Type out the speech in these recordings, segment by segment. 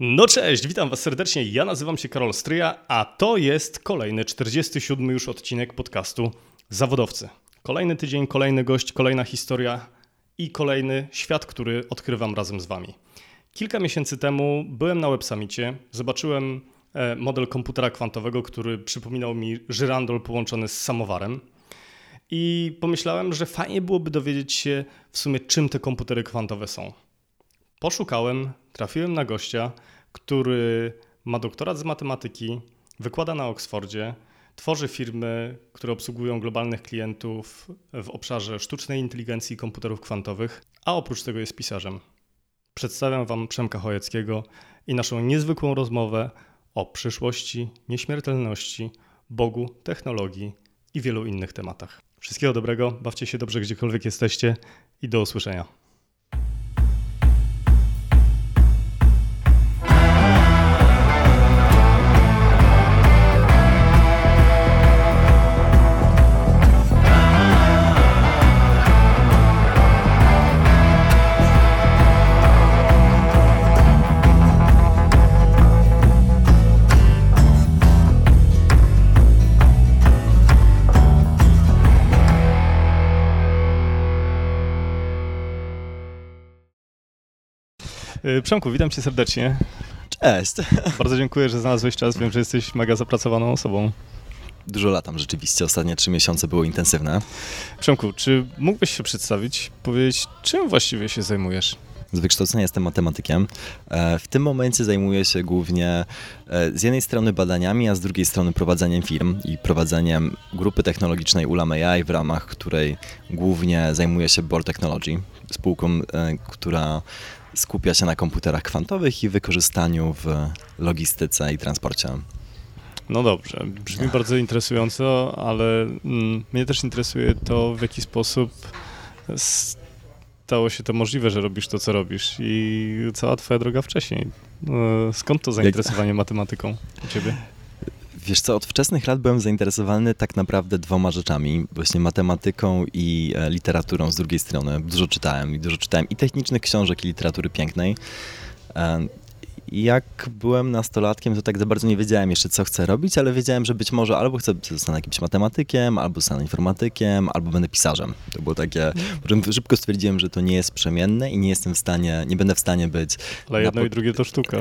No cześć, witam Was serdecznie. Ja nazywam się Karol Stryja, a to jest kolejny 47 już odcinek podcastu Zawodowcy. Kolejny tydzień, kolejny gość, kolejna historia i kolejny świat, który odkrywam razem z Wami. Kilka miesięcy temu byłem na Web Summicie, zobaczyłem e, model komputera kwantowego, który przypominał mi żyrandol połączony z samowarem. I pomyślałem, że fajnie byłoby dowiedzieć się w sumie, czym te komputery kwantowe są. Poszukałem, trafiłem na gościa, który ma doktorat z matematyki, wykłada na Oksfordzie, tworzy firmy, które obsługują globalnych klientów w obszarze sztucznej inteligencji i komputerów kwantowych, a oprócz tego jest pisarzem. Przedstawiam Wam Przemka Chojeckiego i naszą niezwykłą rozmowę o przyszłości, nieśmiertelności, Bogu, technologii i wielu innych tematach. Wszystkiego dobrego, bawcie się dobrze gdziekolwiek jesteście i do usłyszenia. Przemku, witam cię serdecznie. Cześć. Bardzo dziękuję, że znalazłeś czas. Wiem, że jesteś mega zapracowaną osobą. Dużo latam rzeczywiście, ostatnie trzy miesiące były intensywne. Przemku, czy mógłbyś się przedstawić, powiedzieć, czym właściwie się zajmujesz? Z wykształcenia jestem matematykiem. E, w tym momencie zajmuję się głównie e, z jednej strony badaniami, a z drugiej strony prowadzeniem firm i prowadzeniem grupy technologicznej Ulam AI, w ramach której głównie zajmuję się Board Technology, spółką, e, która skupia się na komputerach kwantowych i wykorzystaniu w logistyce i transporcie. No dobrze, brzmi bardzo interesująco, ale mm, mnie też interesuje to, w jaki sposób stało się to możliwe, że robisz to, co robisz i cała twoja droga wcześniej. E, skąd to zainteresowanie matematyką u ciebie? Wiesz co, od wczesnych lat byłem zainteresowany tak naprawdę dwoma rzeczami, właśnie matematyką i e, literaturą z drugiej strony. Dużo czytałem i dużo czytałem i technicznych książek, i literatury pięknej. E, jak byłem nastolatkiem, to tak za bardzo nie wiedziałem jeszcze, co chcę robić, ale wiedziałem, że być może albo chcę zostanę jakimś matematykiem, albo zostanę informatykiem, albo będę pisarzem. To było takie, potem szybko stwierdziłem, że to nie jest przemienne i nie jestem w stanie, nie będę w stanie być... Ale jedno i drugie to sztuka.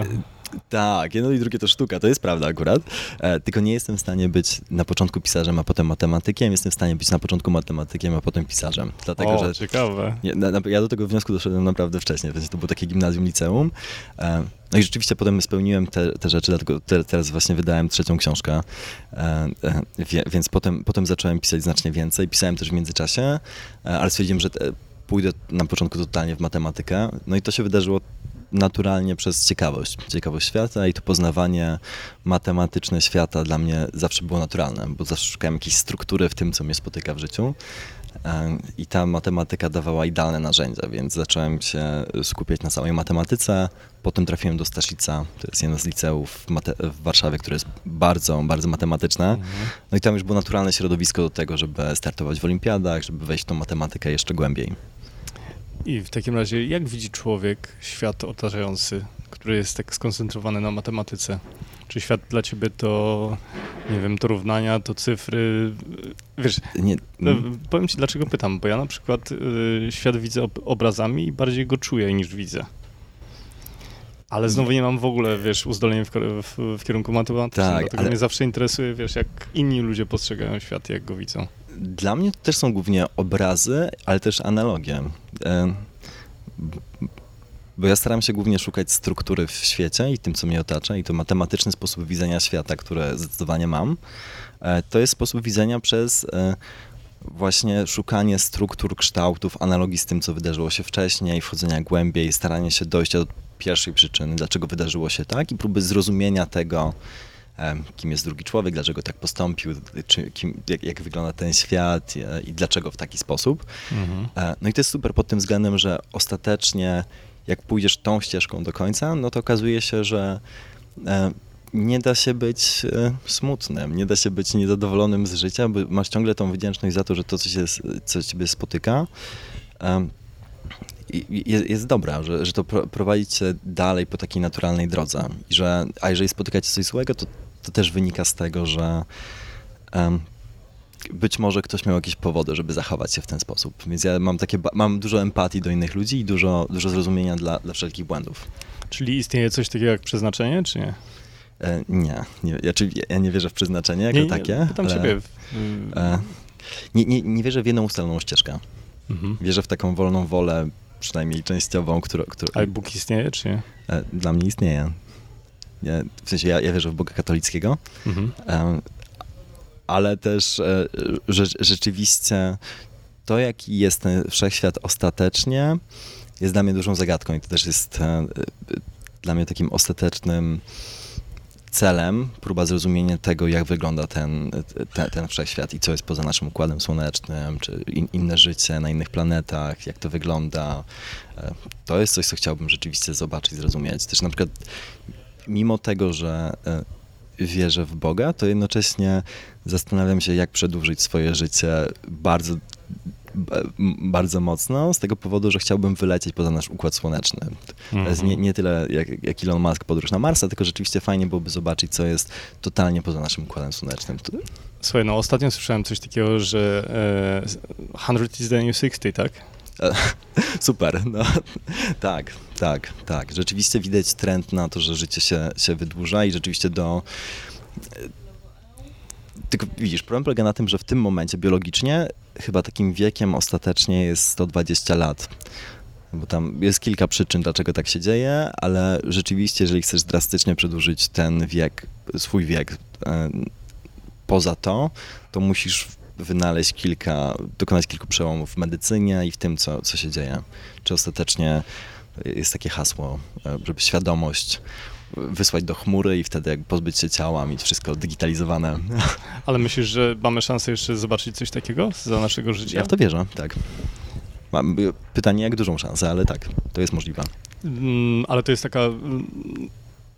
Tak, jedno i drugie to sztuka, to jest prawda akurat. E, tylko nie jestem w stanie być na początku pisarzem, a potem matematykiem. Jestem w stanie być na początku matematykiem, a potem pisarzem. Dlatego, o, że ciekawe. Ja, na, ja do tego wniosku doszedłem naprawdę wcześniej, więc to było takie gimnazjum, liceum. E, no i rzeczywiście potem spełniłem te, te rzeczy, dlatego te, teraz właśnie wydałem trzecią książkę, e, e, więc potem, potem zacząłem pisać znacznie więcej. Pisałem też w międzyczasie, e, ale stwierdziłem, że te, pójdę na początku totalnie w matematykę. No i to się wydarzyło naturalnie przez ciekawość. Ciekawość świata i to poznawanie matematyczne świata dla mnie zawsze było naturalne, bo zawsze szukałem jakiejś struktury w tym, co mnie spotyka w życiu. E, I ta matematyka dawała idealne narzędzia, więc zacząłem się skupiać na samej matematyce. Potem trafiłem do Staszica, to jest jedno z liceów w, Warszawie, które jest bardzo, bardzo matematyczne. Mhm. No i tam już było naturalne środowisko do tego, żeby startować w olimpiadach, żeby wejść w tą matematykę jeszcze głębiej. I w takim razie, jak widzi człowiek świat otaczający, który jest tak skoncentrowany na matematyce? Czy świat dla ciebie to, nie wiem, to równania, to cyfry? Wiesz, nie, no, powiem ci dlaczego pytam, bo ja na przykład y, świat widzę obrazami i bardziej go czuję niż widzę. Ale znowu nie mam w ogóle, wiesz, uzdolnień w, w, w kierunku matematycznym, tak, dlatego ale... mnie zawsze interesuje, wiesz, jak inni ludzie postrzegają świat, jak go widzą. Dla mnie to też są głównie obrazy, ale też analogie. E, bo ja staram się głównie szukać struktury w świecie i tym, co mnie otacza, i to matematyczny sposób widzenia świata, które zdecydowanie mam. E, to jest sposób widzenia przez e, właśnie szukanie struktur, kształtów, analogii z tym, co wydarzyło się wcześniej, wchodzenia głębiej, staranie się dojść do pierwszej przyczyny, dlaczego wydarzyło się tak i próby zrozumienia tego, kim jest drugi człowiek, dlaczego tak postąpił, czy, kim, jak, jak, wygląda ten świat e, i dlaczego w taki sposób. Mhm. E, no i to jest super pod tym względem, że ostatecznie jak pójdziesz tą ścieżką do końca, no to okazuje się, że e, nie da się być smutnym, nie da się być niezadowolonym z życia, bo masz ciągle tą wdzięczność za to, że to, co, się, co ciebie spotyka, jest, jest dobra, że, że to prowadzi cię dalej po takiej naturalnej drodze. I że, a jeżeli spotykacie coś złego, to, to też wynika z tego, że być może ktoś miał jakieś powody, żeby zachować się w ten sposób. Więc ja mam takie, mam dużo empatii do innych ludzi i dużo, dużo zrozumienia dla, dla wszelkich błędów. Czyli istnieje coś takiego jak przeznaczenie, czy nie? E, nie, nie ja, ja nie wierzę w przeznaczenie jako nie, nie, takie. Pytam ale, ciebie. E, nie, nie, nie wierzę w jedną ustaloną ścieżkę. Mhm. Wierzę w taką wolną wolę, przynajmniej częściową, którą... którą Ale Bóg istnieje, czy nie? E, dla mnie istnieje. Ja, w sensie ja, ja wierzę w Boga katolickiego, mhm. E, ale też e, że, rzeczywiście to, jaki jest ten wszechświat ostatecznie, jest dla mnie dużą zagadką i to też jest dla mnie takim ostatecznym celem próba zrozumienia tego, jak wygląda ten, ten, ten wszechświat i co jest poza naszym układem słonecznym, czy in, inne życie na innych planetach, jak to wygląda. E, to jest coś, co chciałbym rzeczywiście zobaczyć, zrozumieć. Też na przykład mimo tego, że e, wierzę w Boga, to jednocześnie zastanawiam się, jak przedłużyć swoje życie bardzo bardzo mocno z tego powodu, że chciałbym wylecieć poza nasz układ słoneczny. To jest nie, mhm. nie tyle jak, jak Elon Musk podróż na Marsa, tylko rzeczywiście fajnie byłoby zobaczyć, co jest totalnie poza naszym układem słonecznym. Słuchaj, no ostatnio słyszałem coś takiego, że e, 100 is the new 60, tak? E, super, no tak, tak, tak. Rzeczywiście widać trend na to, że życie się, się wydłuża i rzeczywiście do tylko widzisz, problem polega na tym, że w tym momencie biologicznie chyba takim wiekiem ostatecznie jest 120 lat. Bo tam jest kilka przyczyn, dlaczego tak się dzieje, ale rzeczywiście, jeżeli chcesz drastycznie przedłużyć ten wiek, swój wiek e, poza to, to musisz wynaleźć kilka, dokonać kilku przełomów w medycynie i w tym, co, co się dzieje. Czy ostatecznie jest takie hasło, e, żeby świadomość wysłać do chmury i wtedy jak pozbyć się ciała, mieć wszystko digitalizowane. Ale myślisz, że mamy szansę jeszcze zobaczyć coś takiego za naszego życia? Ja w to wierzę, tak. Mam pytanie, jak dużą szansę, ale tak, to jest możliwe. Mm, ale to jest taka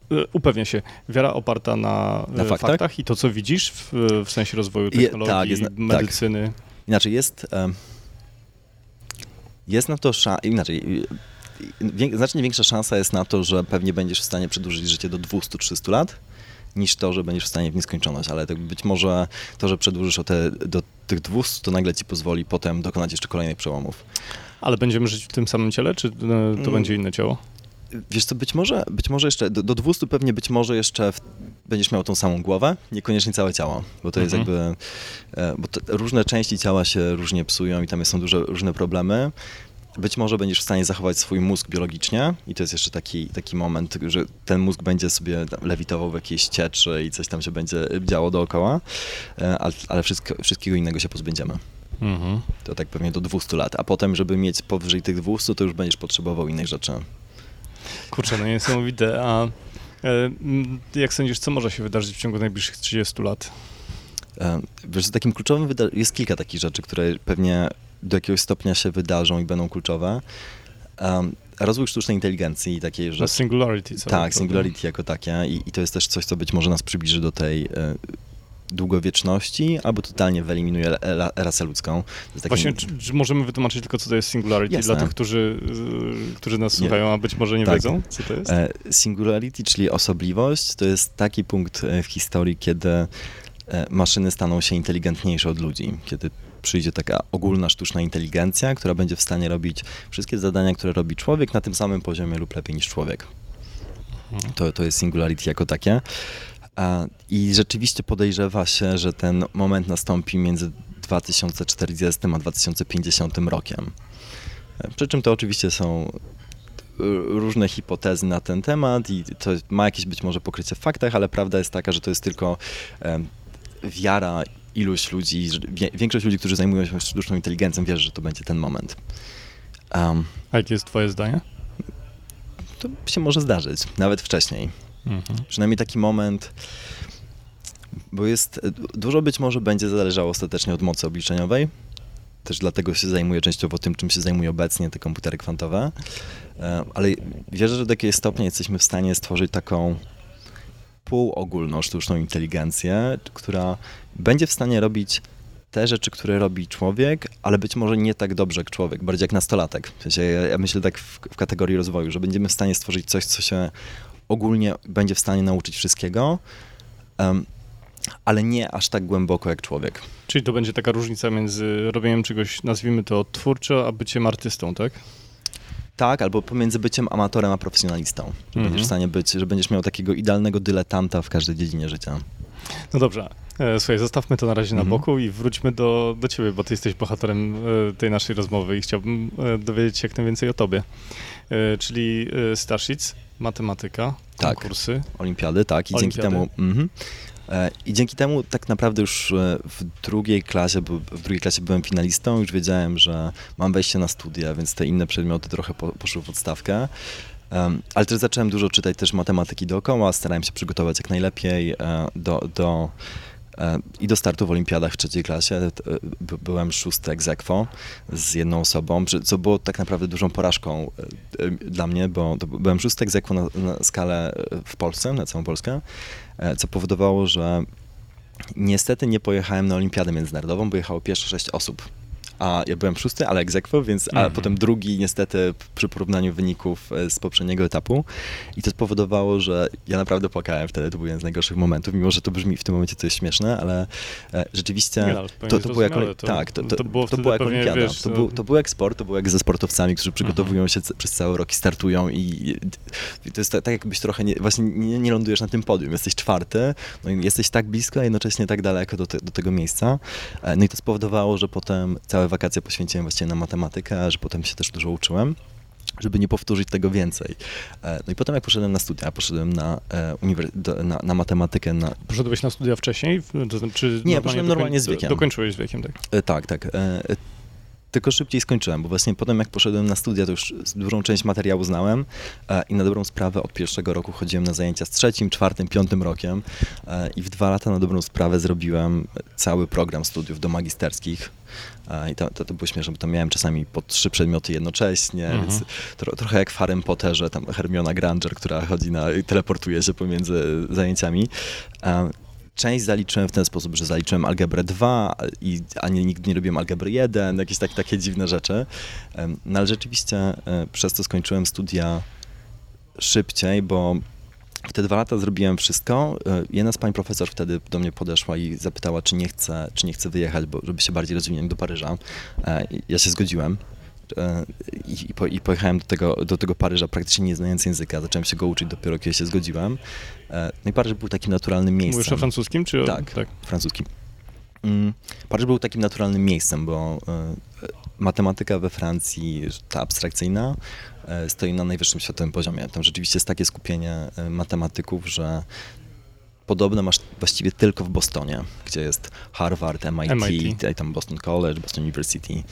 mm, upewnię się, wiara oparta na, na faktach? faktach? i to, co widzisz w, w sensie rozwoju technologii, Je, tak, jest, medycyny. Tak. Inaczej jest, jest na to szansa, inaczej, znacznie większa szansa jest na to, że pewnie będziesz w stanie przedłużyć życie do 200-300 lat, niż to, że będziesz w stanie w nieskończoność, ale tak być może to, że przedłużysz o te, do tych 200, to nagle ci pozwoli potem dokonać jeszcze kolejnych przełomów. Ale będziemy żyć w tym samym ciele, czy to mm. będzie inne ciało? Wiesz co, być może, być może jeszcze, do, do 200 pewnie być może jeszcze w, będziesz miał tą samą głowę, niekoniecznie całe ciało, bo to mhm. jest jakby, e, bo te, różne części ciała się różnie psują i tam są duże, różne problemy być może będziesz w stanie zachować swój mózg biologicznie i to jest jeszcze taki, taki moment, że ten mózg będzie sobie lewitował w jakiejś cieczy i coś tam się będzie działo dookoła, e, ale, ale wszystko, wszystkiego innego się pozbędziemy. Mhm. To tak pewnie do 200 lat, a potem, żeby mieć powyżej tych 200, to już będziesz potrzebował innych rzeczy. Kurczę, no niesamowite. A e, jak sądzisz, co może się wydarzyć w ciągu najbliższych 30 lat? E, wiesz, takim kluczowym jest kilka takich rzeczy, które pewnie do jakiegoś stopnia się wydarzą i będą kluczowe. Um, rozwój sztucznej inteligencji i takiej rzeczy. Singularity. Tak? Singularity jako takie I, I, to jest też coś, co być może nas przybliży do tej długowieczności, albo totalnie wyeliminuje rasę ludzką. Taki... Właśnie, czy, czy, możemy wytłumaczyć tylko, co to jest Singularity Jasne. dla tych, którzy, którzy nas słuchają, a być może nie tak. wiedzą, co to jest? E, singularity, czyli osobliwość, to jest taki punkt e, w historii, kiedy e, maszyny staną się inteligentniejsze od ludzi, kiedy przyjdzie taka ogólna sztuczna inteligencja, która będzie w stanie robić wszystkie zadania, które robi człowiek na tym samym poziomie lub lepiej niż człowiek. Mhm. To, to jest singularity jako takie. I rzeczywiście podejrzewa się, że ten moment nastąpi między 2040 a 2050 rokiem. Przy czym to oczywiście są różne hipotezy na ten temat i to ma jakieś być może pokrycie w faktach, ale prawda jest taka, że to jest tylko wiara iluś ludzi, większość ludzi, którzy zajmują się sztuczną inteligencją, wierzy, że to będzie ten moment. Um, A jakie jest twoje zdanie? To się może zdarzyć, nawet wcześniej. Mhm. Przynajmniej taki moment, bo jest, dużo być może będzie zależało ostatecznie od mocy obliczeniowej, też dlatego się zajmuję częściowo tym, czym się zajmują obecnie te komputery kwantowe, ale wierzę, że do jakiegoś stopnia jesteśmy w stanie stworzyć taką półogólną sztuczną inteligencję, która będzie w stanie robić te rzeczy, które robi człowiek, ale być może nie tak dobrze jak człowiek, bardziej jak nastolatek. W sensie ja, ja myślę tak w, w kategorii rozwoju, że będziemy w stanie stworzyć coś, co się ogólnie będzie w stanie nauczyć wszystkiego, um, ale nie aż tak głęboko jak człowiek. Czyli to będzie taka różnica między robieniem czegoś, nazwijmy to twórczo, a byciem artystą, tak? Tak, albo pomiędzy byciem amatorem a profesjonalistą. Że mhm. Będziesz w stanie być, że będziesz miał takiego idealnego dyletanta w każdej dziedzinie życia. No dobrze. E, słuchaj, zostawmy to na razie mhm. na boku i wróćmy do, do ciebie, bo ty jesteś bohaterem e, tej naszej rozmowy i chciałbym e, dowiedzieć się jak najwięcej o tobie. Czyli Starshic, matematyka, tak. konkursy. Olimpiady, tak. I Olimpiady. dzięki temu... Mhm. I dzięki temu tak naprawdę już w drugiej klasie, w drugiej klasie byłem finalistą, już wiedziałem, że mam wejście na studia, więc te inne przedmioty trochę poszły w odstawkę. Ale też zacząłem dużo czytać też matematyki dookoła, starałem się przygotować jak najlepiej e, do, do e, i do startu w olimpiadach w trzeciej klasie e, byłem szósty ex z jedną osobą, co było tak naprawdę dużą porażką dla mnie, bo byłem szósty ex na, na skalę w Polsce, na całą Polskę, co powodowało, że niestety nie pojechałem na olimpiadę międzynarodową, bo jechało pierwsze sześć osób a ja byłem szósty, ale egzekwo, więc a -hmm. potem drugi niestety przy porównaniu wyników e, z poprzedniego etapu i to spowodowało, że ja naprawdę płakałem wtedy, to był jeden z najgorszych momentów, mimo że to brzmi w tym momencie jest śmieszne, ale e, rzeczywiście no, to, to, było jak, to, tak, to, to, to, było, to było jak olimpiada, wiesz, to, był, to był jak sport, to było jak ze sportowcami, którzy przygotowują mhm. się przez cały rok i startują i, i to jest tak, tak, jakbyś trochę nie, właśnie nie, nie, lądujesz na tym podium, jesteś czwarty, no jesteś tak blisko, a jednocześnie tak daleko do, te, do tego miejsca, e, no i to spowodowało, że potem całe całe wakacje poświęciłem właściwie na matematykę, a że potem się też dużo uczyłem żeby nie powtórzyć tego więcej. E, no i potem jak poszedłem na studia, poszedłem na, e, na, na, matematykę. Na... Poszedłeś na studia wcześniej? Czy nie, poszedłem normalnie z wiekiem. Dokończyłeś z wiekiem, tak? E, tak, tak tylko szybciej skończyłem, bo właśnie potem jak poszedłem na studia, to już dużą część materiału znałem e, i na dobrą sprawę od pierwszego roku chodziłem na zajęcia z trzecim, czwartym, piątym rokiem e, i w dwa lata na dobrą sprawę zrobiłem cały program studiów do magisterskich. E, I to, to, to było śmieszne, bo tam miałem czasami po trzy przedmioty jednocześnie, mhm. więc tro, trochę jak w Harrym Potterze, tam Hermiona Granger, która chodzi na, teleportuje się pomiędzy zajęciami. Część zaliczyłem w ten sposób, że zaliczyłem algebrę 2, i, a nie, nigdy nie robiłem algebry 1, jakieś tak, takie dziwne rzeczy. No ale rzeczywiście e, przez to skończyłem studia szybciej, bo w te dwa lata zrobiłem wszystko. E, jedna z pań profesor wtedy do mnie podeszła i zapytała, czy nie chcę, czy nie chcę wyjechać, bo żeby się bardziej rozwinąć do Paryża. E, ja się zgodziłem. I, po, I, pojechałem do tego, do tego Paryża praktycznie nie znając języka. Zacząłem się go uczyć dopiero, kiedy się zgodziłem. E, no i Paryż był takim naturalnym miejscem. Mówisz o francuskim, czy o... Tak, tak. francuskim. Mm, Paryż był takim naturalnym miejscem, bo e, matematyka we Francji, ta abstrakcyjna, e, stoi na najwyższym światowym poziomie. Tam rzeczywiście jest takie skupienie matematyków, że podobne masz właściwie tylko w Bostonie, gdzie jest Harvard, MIT, MIT. tam Boston College, Boston University,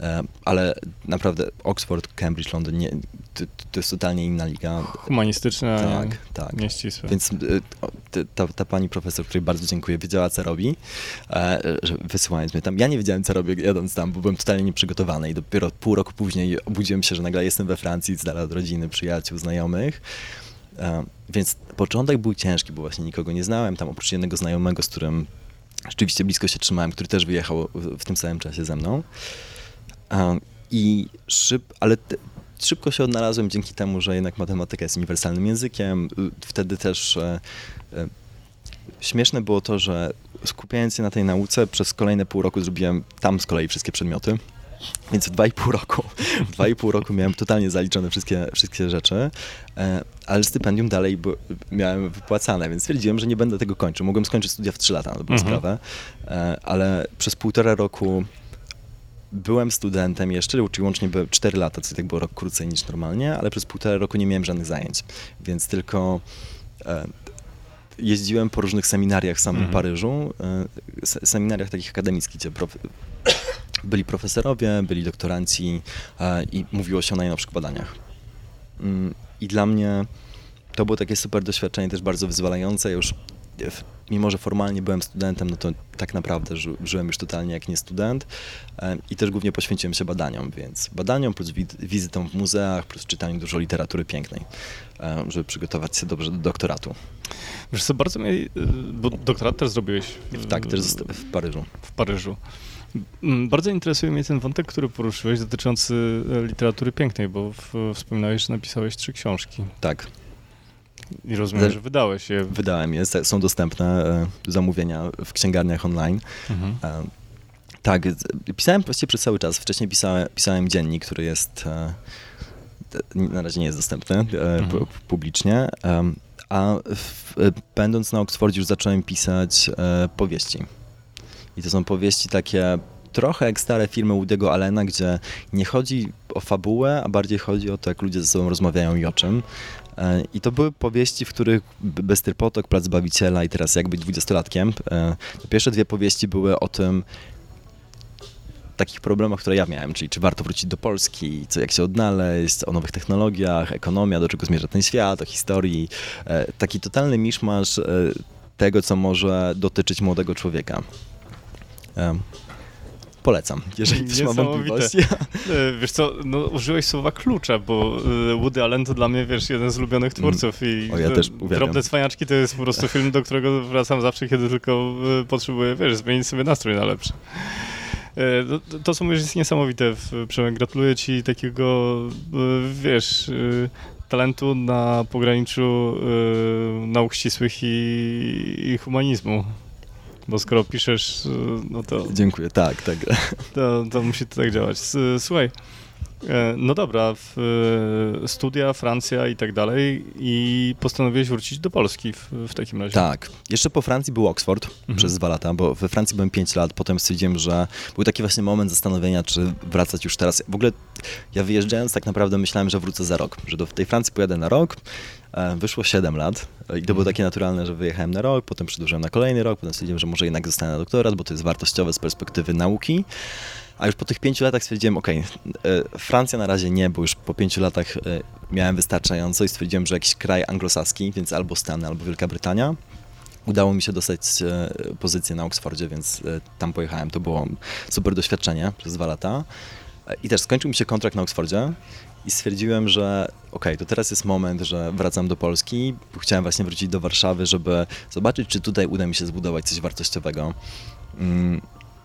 e, ale naprawdę Oxford, Cambridge, Londyn, nie, to, to, jest totalnie inna liga. Humanistyczna, tak, tak. nieścisłe. Więc e, ta, ta, pani profesor, której bardzo dziękuję, wiedziała, co robi, e, wysyłając mnie tam. Ja nie wiedziałem, co robię jadąc tam, bo byłem totalnie nieprzygotowany i dopiero pół roku później obudziłem się, że nagle jestem we Francji, z dala od rodziny, przyjaciół, znajomych. Więc początek był ciężki, bo właśnie nikogo nie znałem, tam oprócz jednego znajomego, z którym rzeczywiście blisko się trzymałem, który też wyjechał w tym samym czasie ze mną. I szyb, ale te, szybko się odnalazłem dzięki temu, że jednak matematyka jest uniwersalnym językiem. Wtedy też e, e, śmieszne było to, że skupiając się na tej nauce, przez kolejne pół roku zrobiłem tam z kolei wszystkie przedmioty. Więc w 2,5 roku, w 2,5 roku miałem totalnie zaliczone wszystkie, wszystkie rzeczy, e, ale stypendium dalej miałem wypłacane, więc stwierdziłem, że nie będę tego kończył. Mogłem skończyć studia w 3 lata, na dobrą mhm. sprawę, e, ale przez półtora roku byłem studentem jeszcze, czyli łącznie byłem 4 lata, co tak było rok krócej niż normalnie, ale przez półtora roku nie miałem żadnych zajęć, więc tylko e, jeździłem po różnych seminariach w samym mhm. Paryżu, seminariach takich akademickich, gdzie prof byli profesorowie, byli doktoranci e, i mówiło się o najnowszych badaniach. Mm, I dla mnie to było takie super doświadczenie, też bardzo wyzwalające. Już mimo że formalnie byłem studentem, no to tak naprawdę ży, żyłem już totalnie jak nie student e, i też głównie poświęciłem się badaniom, więc badaniom plus wizytom w muzeach, plus czytaniu dużo literatury pięknej, e, żeby przygotować się dobrze do doktoratu. Wiesz co, bardzo mnie, bo doktorat też zrobiłeś. W, tak, też w Paryżu. W Paryżu. Mm, bardzo interesuje mnie ten wątek, który poruszyłeś dotyczący literatury pięknej, bo w, wspominałeś, że napisałeś trzy książki. Tak. I rozumiem, że wydałeś je. Wydałem je, są dostępne e, zamówienia w księgarniach online. Mhm. E, tak, pisałem właściwie przez cały czas. Wcześniej pisałem, pisałem dziennik, który jest e, na razie nie jest dostępny mhm. publicznie. A w, będąc na Oksfordzie już zacząłem pisać powieści. I to są powieści takie trochę jak stare filmy Woody'ego Allena, gdzie nie chodzi o fabułę, a bardziej chodzi o to, jak ludzie ze sobą rozmawiają i o czym. E, I to były powieści, w których Bystry Potok, Plac Zbawiciela i teraz Jak być dwudziestolatkiem. E, pierwsze dwie powieści były o tym, takich problemach, które ja miałem, czyli czy warto wrócić do Polski, co, jak się odnaleźć, o nowych technologiach, ekonomia, do czego zmierza ten świat, o historii. E, taki totalny miszmasz tego, co może dotyczyć młodego człowieka. Polecam, jeżeli ktoś ma wątpliwości. E, wiesz co, no, użyłeś słowa klucza, bo e, Woody Allen to dla mnie, wiesz, jeden z ulubionych mm. twórców i o, ja też Drobne Cwaniaczki to jest po prostu film, do którego wracam zawsze, kiedy tylko e, potrzebuję, wiesz, zmienić sobie nastrój na lepszy. To, to co mówisz jest niesamowite, Przemek, gratuluję ci takiego, wiesz, talentu na pograniczu nauk ścisłych i, i humanizmu bo skoro piszesz, no to... Dziękuję, tak, tak. To, to musi to tak działać. Słuchaj, e, no dobra, e, studia, Francja i tak dalej i postanowiłeś wrócić do Polski w, w takim razie. Tak. Jeszcze po Francji był Oxford mhm. przez dwa lata, bo we Francji byłem pięć lat, potem stwierdziłem, że był taki właśnie moment zastanowienia, czy wracać już teraz. W ogóle ja wyjeżdżając tak naprawdę myślałem, że wrócę za rok, że do tej Francji pojadę na rok, wyszło 7 lat i to było takie naturalne, że wyjechałem na rok, potem przedłużyłem na kolejny rok, potem stwierdziłem, że może jednak zostanę na doktorat, bo to jest wartościowe z perspektywy nauki. A już po tych pięciu latach stwierdziłem, ok, e, Francja na razie nie, bo już po pięciu latach e, miałem wystarczająco i stwierdziłem, że jakiś kraj anglosaski, więc albo Stany, albo Wielka Brytania. Udało mi się dostać pozycję na Oxfordzie, więc tam pojechałem. To było super doświadczenie przez dwa lata. I też skończył mi się kontrakt na Oxfordzie i stwierdziłem, że okay, to teraz jest moment, że wracam do Polski. Chciałem właśnie wrócić do Warszawy, żeby zobaczyć, czy tutaj uda mi się zbudować coś wartościowego. Mm,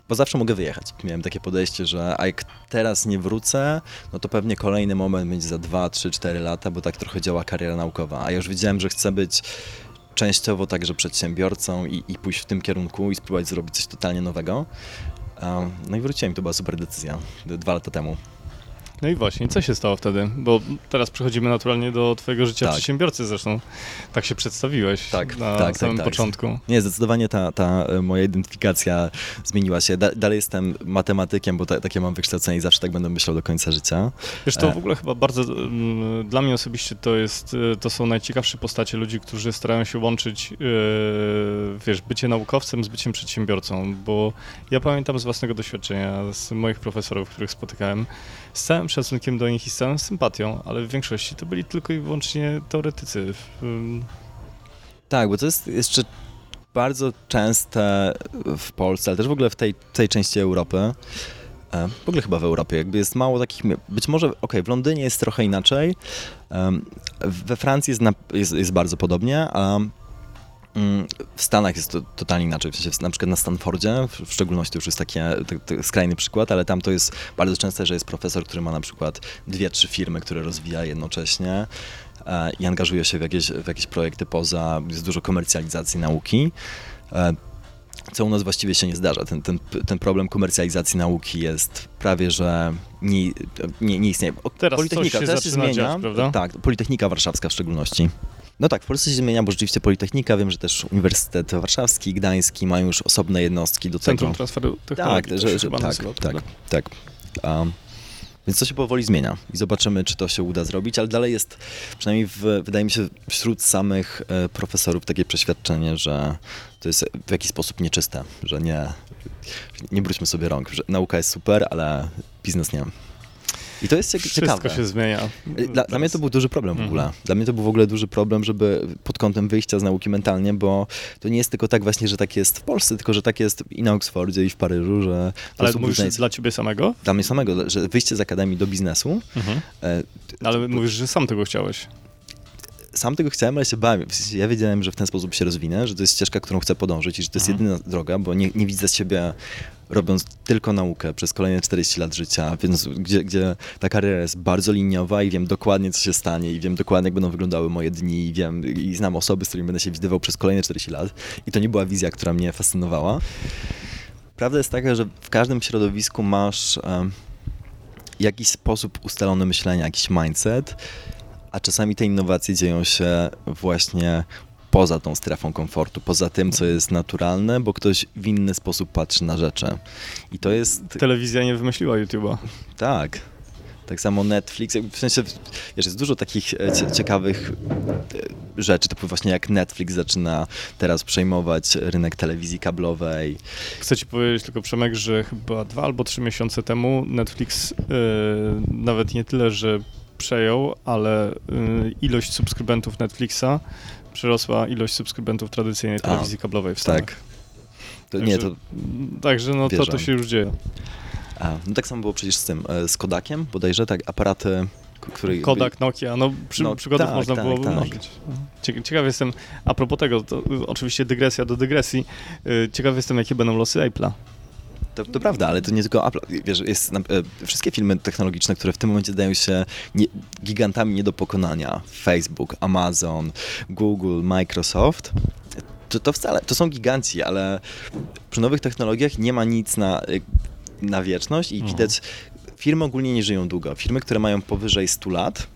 bo zawsze mogę wyjechać. Miałem takie podejście, że a jak teraz nie wrócę, no to pewnie kolejny moment będzie za 2, 3, 4 lata, bo tak trochę działa kariera naukowa. A już wiedziałem, że chcę być częściowo także przedsiębiorcą i, i pójść w tym kierunku i spróbować zrobić coś totalnie nowego. No i wróciłem, to była super decyzja dwa lata temu. No i właśnie, co się stało wtedy? Bo teraz przechodzimy naturalnie do twojego życia tak. przedsiębiorcy zresztą. Tak się przedstawiłeś tak, na tak, tak samym tak, początku. Nie, zdecydowanie ta, ta e, moja identyfikacja zmieniła się. Da, dalej jestem matematykiem, bo ta, takie mam wykształcenie i zawsze tak będę myślał do końca życia. Wiesz, to e, w ogóle chyba bardzo, mm, dla mnie osobiście to jest, e, to są najciekawsze postacie ludzi, którzy starają się łączyć, wiesz, bycie naukowcem z byciem przedsiębiorcą, bo ja pamiętam z własnego doświadczenia, z moich profesorów, których spotykałem, z całym szacunkiem do nich i z całą sympatią, ale w większości to byli tylko i wyłącznie teoretycy. Tak, bo to jest jeszcze bardzo częste w Polsce, ale też w ogóle w tej, tej części Europy, e, w ogóle chyba w Europie, jakby jest mało takich, być może, okej, okay, w Londynie jest trochę inaczej, we Francji jest, jest, jest bardzo podobnie, a Mm, w Stanach jest to totalnie inaczej, w sensie na przykład na Stanfordzie, w szczególności to już jest taki skrajny przykład, ale tam to jest bardzo częste, że jest profesor, który ma na przykład dwie, trzy firmy, które rozwija jednocześnie e, i angażuje się w jakieś, w jakieś projekty poza, jest dużo komercjalizacji nauki e, co u nas właściwie się nie zdarza. Ten, ten, ten problem komercjalizacji nauki jest prawie, że nie, nie, nie istnieje. teraz Politechnika się teraz się zmienia. Dziać, tak, Politechnika Warszawska w szczególności. No tak, w Polsce się zmienia, bo rzeczywiście Politechnika, wiem, że też Uniwersytet Warszawski, Gdański mają już osobne jednostki do Centrum tego. Transferu Technologii. Tak, że, że, tak, nazywa, tak, tak. Um, więc to się powoli zmienia i zobaczymy, czy to się uda zrobić, ale dalej jest, przynajmniej w, wydaje mi się, wśród samych e, profesorów takie przeświadczenie, że to jest w jakiś sposób nieczyste, że nie, nie bróćmy sobie rąk, że nauka jest super, ale biznes nie. I to jest ciekawe. Wszystko się zmienia. Dla, dla, mnie to był duży problem w ogóle. Mhm. Dla mnie to był w ogóle duży problem, żeby pod kątem wyjścia z nauki mentalnie, bo to nie jest tylko tak właśnie, że tak jest w Polsce, tylko że tak jest i na Oksfordzie, i w Paryżu, że... Ale mówisz biznes... dla ciebie samego? Dla mnie samego, że wyjście z akademii do biznesu... Mhm. E, Ale to, mówisz, że sam tego chciałeś sam tego chciałem, ale się bałem. Ja wiedziałem, że w ten sposób się rozwinę, że to jest ścieżka, którą chcę podążyć i że to jest mhm. jedyna droga, bo nie, nie widzę siebie robiąc tylko naukę przez kolejne 40 lat życia, więc gdzie, gdzie ta kariera jest bardzo liniowa i wiem dokładnie, co się stanie i wiem dokładnie, jak będą wyglądały moje dni i wiem i znam osoby, z którymi będę się widywał przez kolejne 40 lat i to nie była wizja, która mnie fascynowała. Prawda jest taka, że w każdym środowisku masz um, jakiś sposób ustalony myślenia, jakiś mindset, a czasami te innowacje dzieją się właśnie poza tą strefą komfortu, poza tym, co jest naturalne, bo ktoś w inny sposób patrzy na rzeczy. I to jest... Telewizja nie wymyśliła YouTube'a. Tak. Tak samo Netflix, w sensie, wiesz, jest dużo takich e, ciekawych e, rzeczy, typu właśnie jak Netflix zaczyna teraz przejmować rynek telewizji kablowej. Chcę ci powiedzieć tylko, Przemek, że chyba dwa albo trzy miesiące temu Netflix yy, nawet nie tyle, że przejął, ale yy, ilość subskrybentów Netflixa przerosła ilość subskrybentów tradycyjnej telewizji A, kablowej w Stanach. Tak. To, także, nie, to Także no to, to się już dzieje. A, no tak samo było przecież z tym, e, z Kodakiem bodajże, tak, aparaty który... Kodak, Nokia, no, przy, no przykładów tak, można tak, było tak. Ciekaw jestem, a propos tego, to oczywiście dygresja do dygresji, y, ciekaw jestem, jakie będą losy Apple'a. To, to, prawda, ale to nie tylko Apple. Wiesz, jest, e, wszystkie filmy technologiczne, które w tym momencie dają się nie, gigantami nie do pokonania, Facebook, Amazon, Google, Microsoft, to, to wcale, to są giganci, ale przy nowych technologiach nie ma nic na, na wieczność i mhm. widać, firmy ogólnie nie żyją długo. Firmy, które mają powyżej 100 lat,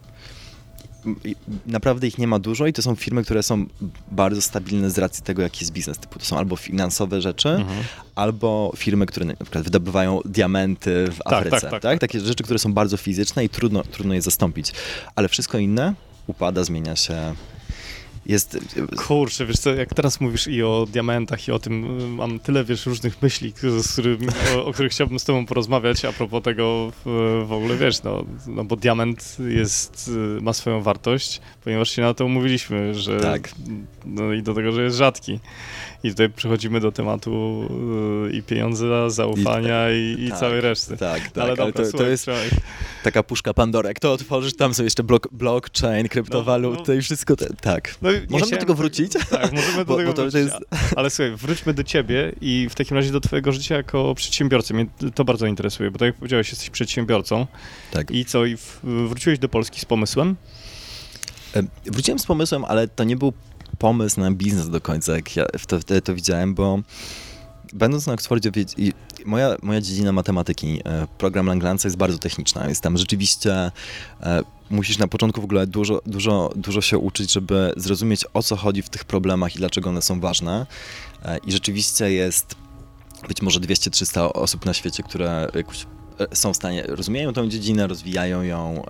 naprawdę ich nie ma dużo i to są firmy, które są bardzo stabilne z racji tego, jaki jest biznes. Typu to są albo finansowe rzeczy, mhm. albo firmy, które na przykład wydobywają diamenty w tak, Afryce. Tak, tak, tak, Takie rzeczy, które są bardzo fizyczne i trudno, trudno je zastąpić. Ale wszystko inne upada, zmienia się jest... Kurczę, wiesz co, jak teraz mówisz i o diamentach i o tym, mam tyle, wiesz, różnych myśli, którymi, o, o, których chciałbym z tobą porozmawiać, a propos tego w, w ogóle, wiesz, no, no bo diament jest, ma swoją wartość, ponieważ się na to umówiliśmy, że... Tak. No i do tego, że jest rzadki. I tutaj przechodzimy do tematu yy, i pieniądze, zaufania i, i, i tak, całej reszty. Tak, tak. Ale, dobra, to, to, jest taka puszka Pandora. Jak to otworzysz, tam są jeszcze blok, blockchain, kryptowaluty no, no, i wszystko. Te, tak. No, możemy do tego wrócić? Tak, możemy do bo, tego bo wrócić. Jest... Ale słuchaj, wróćmy do ciebie i w takim razie do twojego życia jako przedsiębiorcy. Mnie to bardzo interesuje, bo tak jak powiedziałeś, jesteś przedsiębiorcą. Tak. I co, i wróciłeś do Polski z pomysłem? Wróciłem z pomysłem, ale to nie był pomysł na biznes do końca, jak ja wtedy to widziałem, bo będąc na Oxfordzie, moja, moja dziedzina matematyki, e, program Langlansa jest bardzo techniczna. Jest tam rzeczywiście, e, musisz na początku w ogóle dużo, dużo, dużo się uczyć, żeby zrozumieć o co chodzi w tych problemach i dlaczego one są ważne. E, I rzeczywiście jest być może 200-300 osób na świecie, które są w stanie, rozumieją tę dziedzinę, rozwijają ją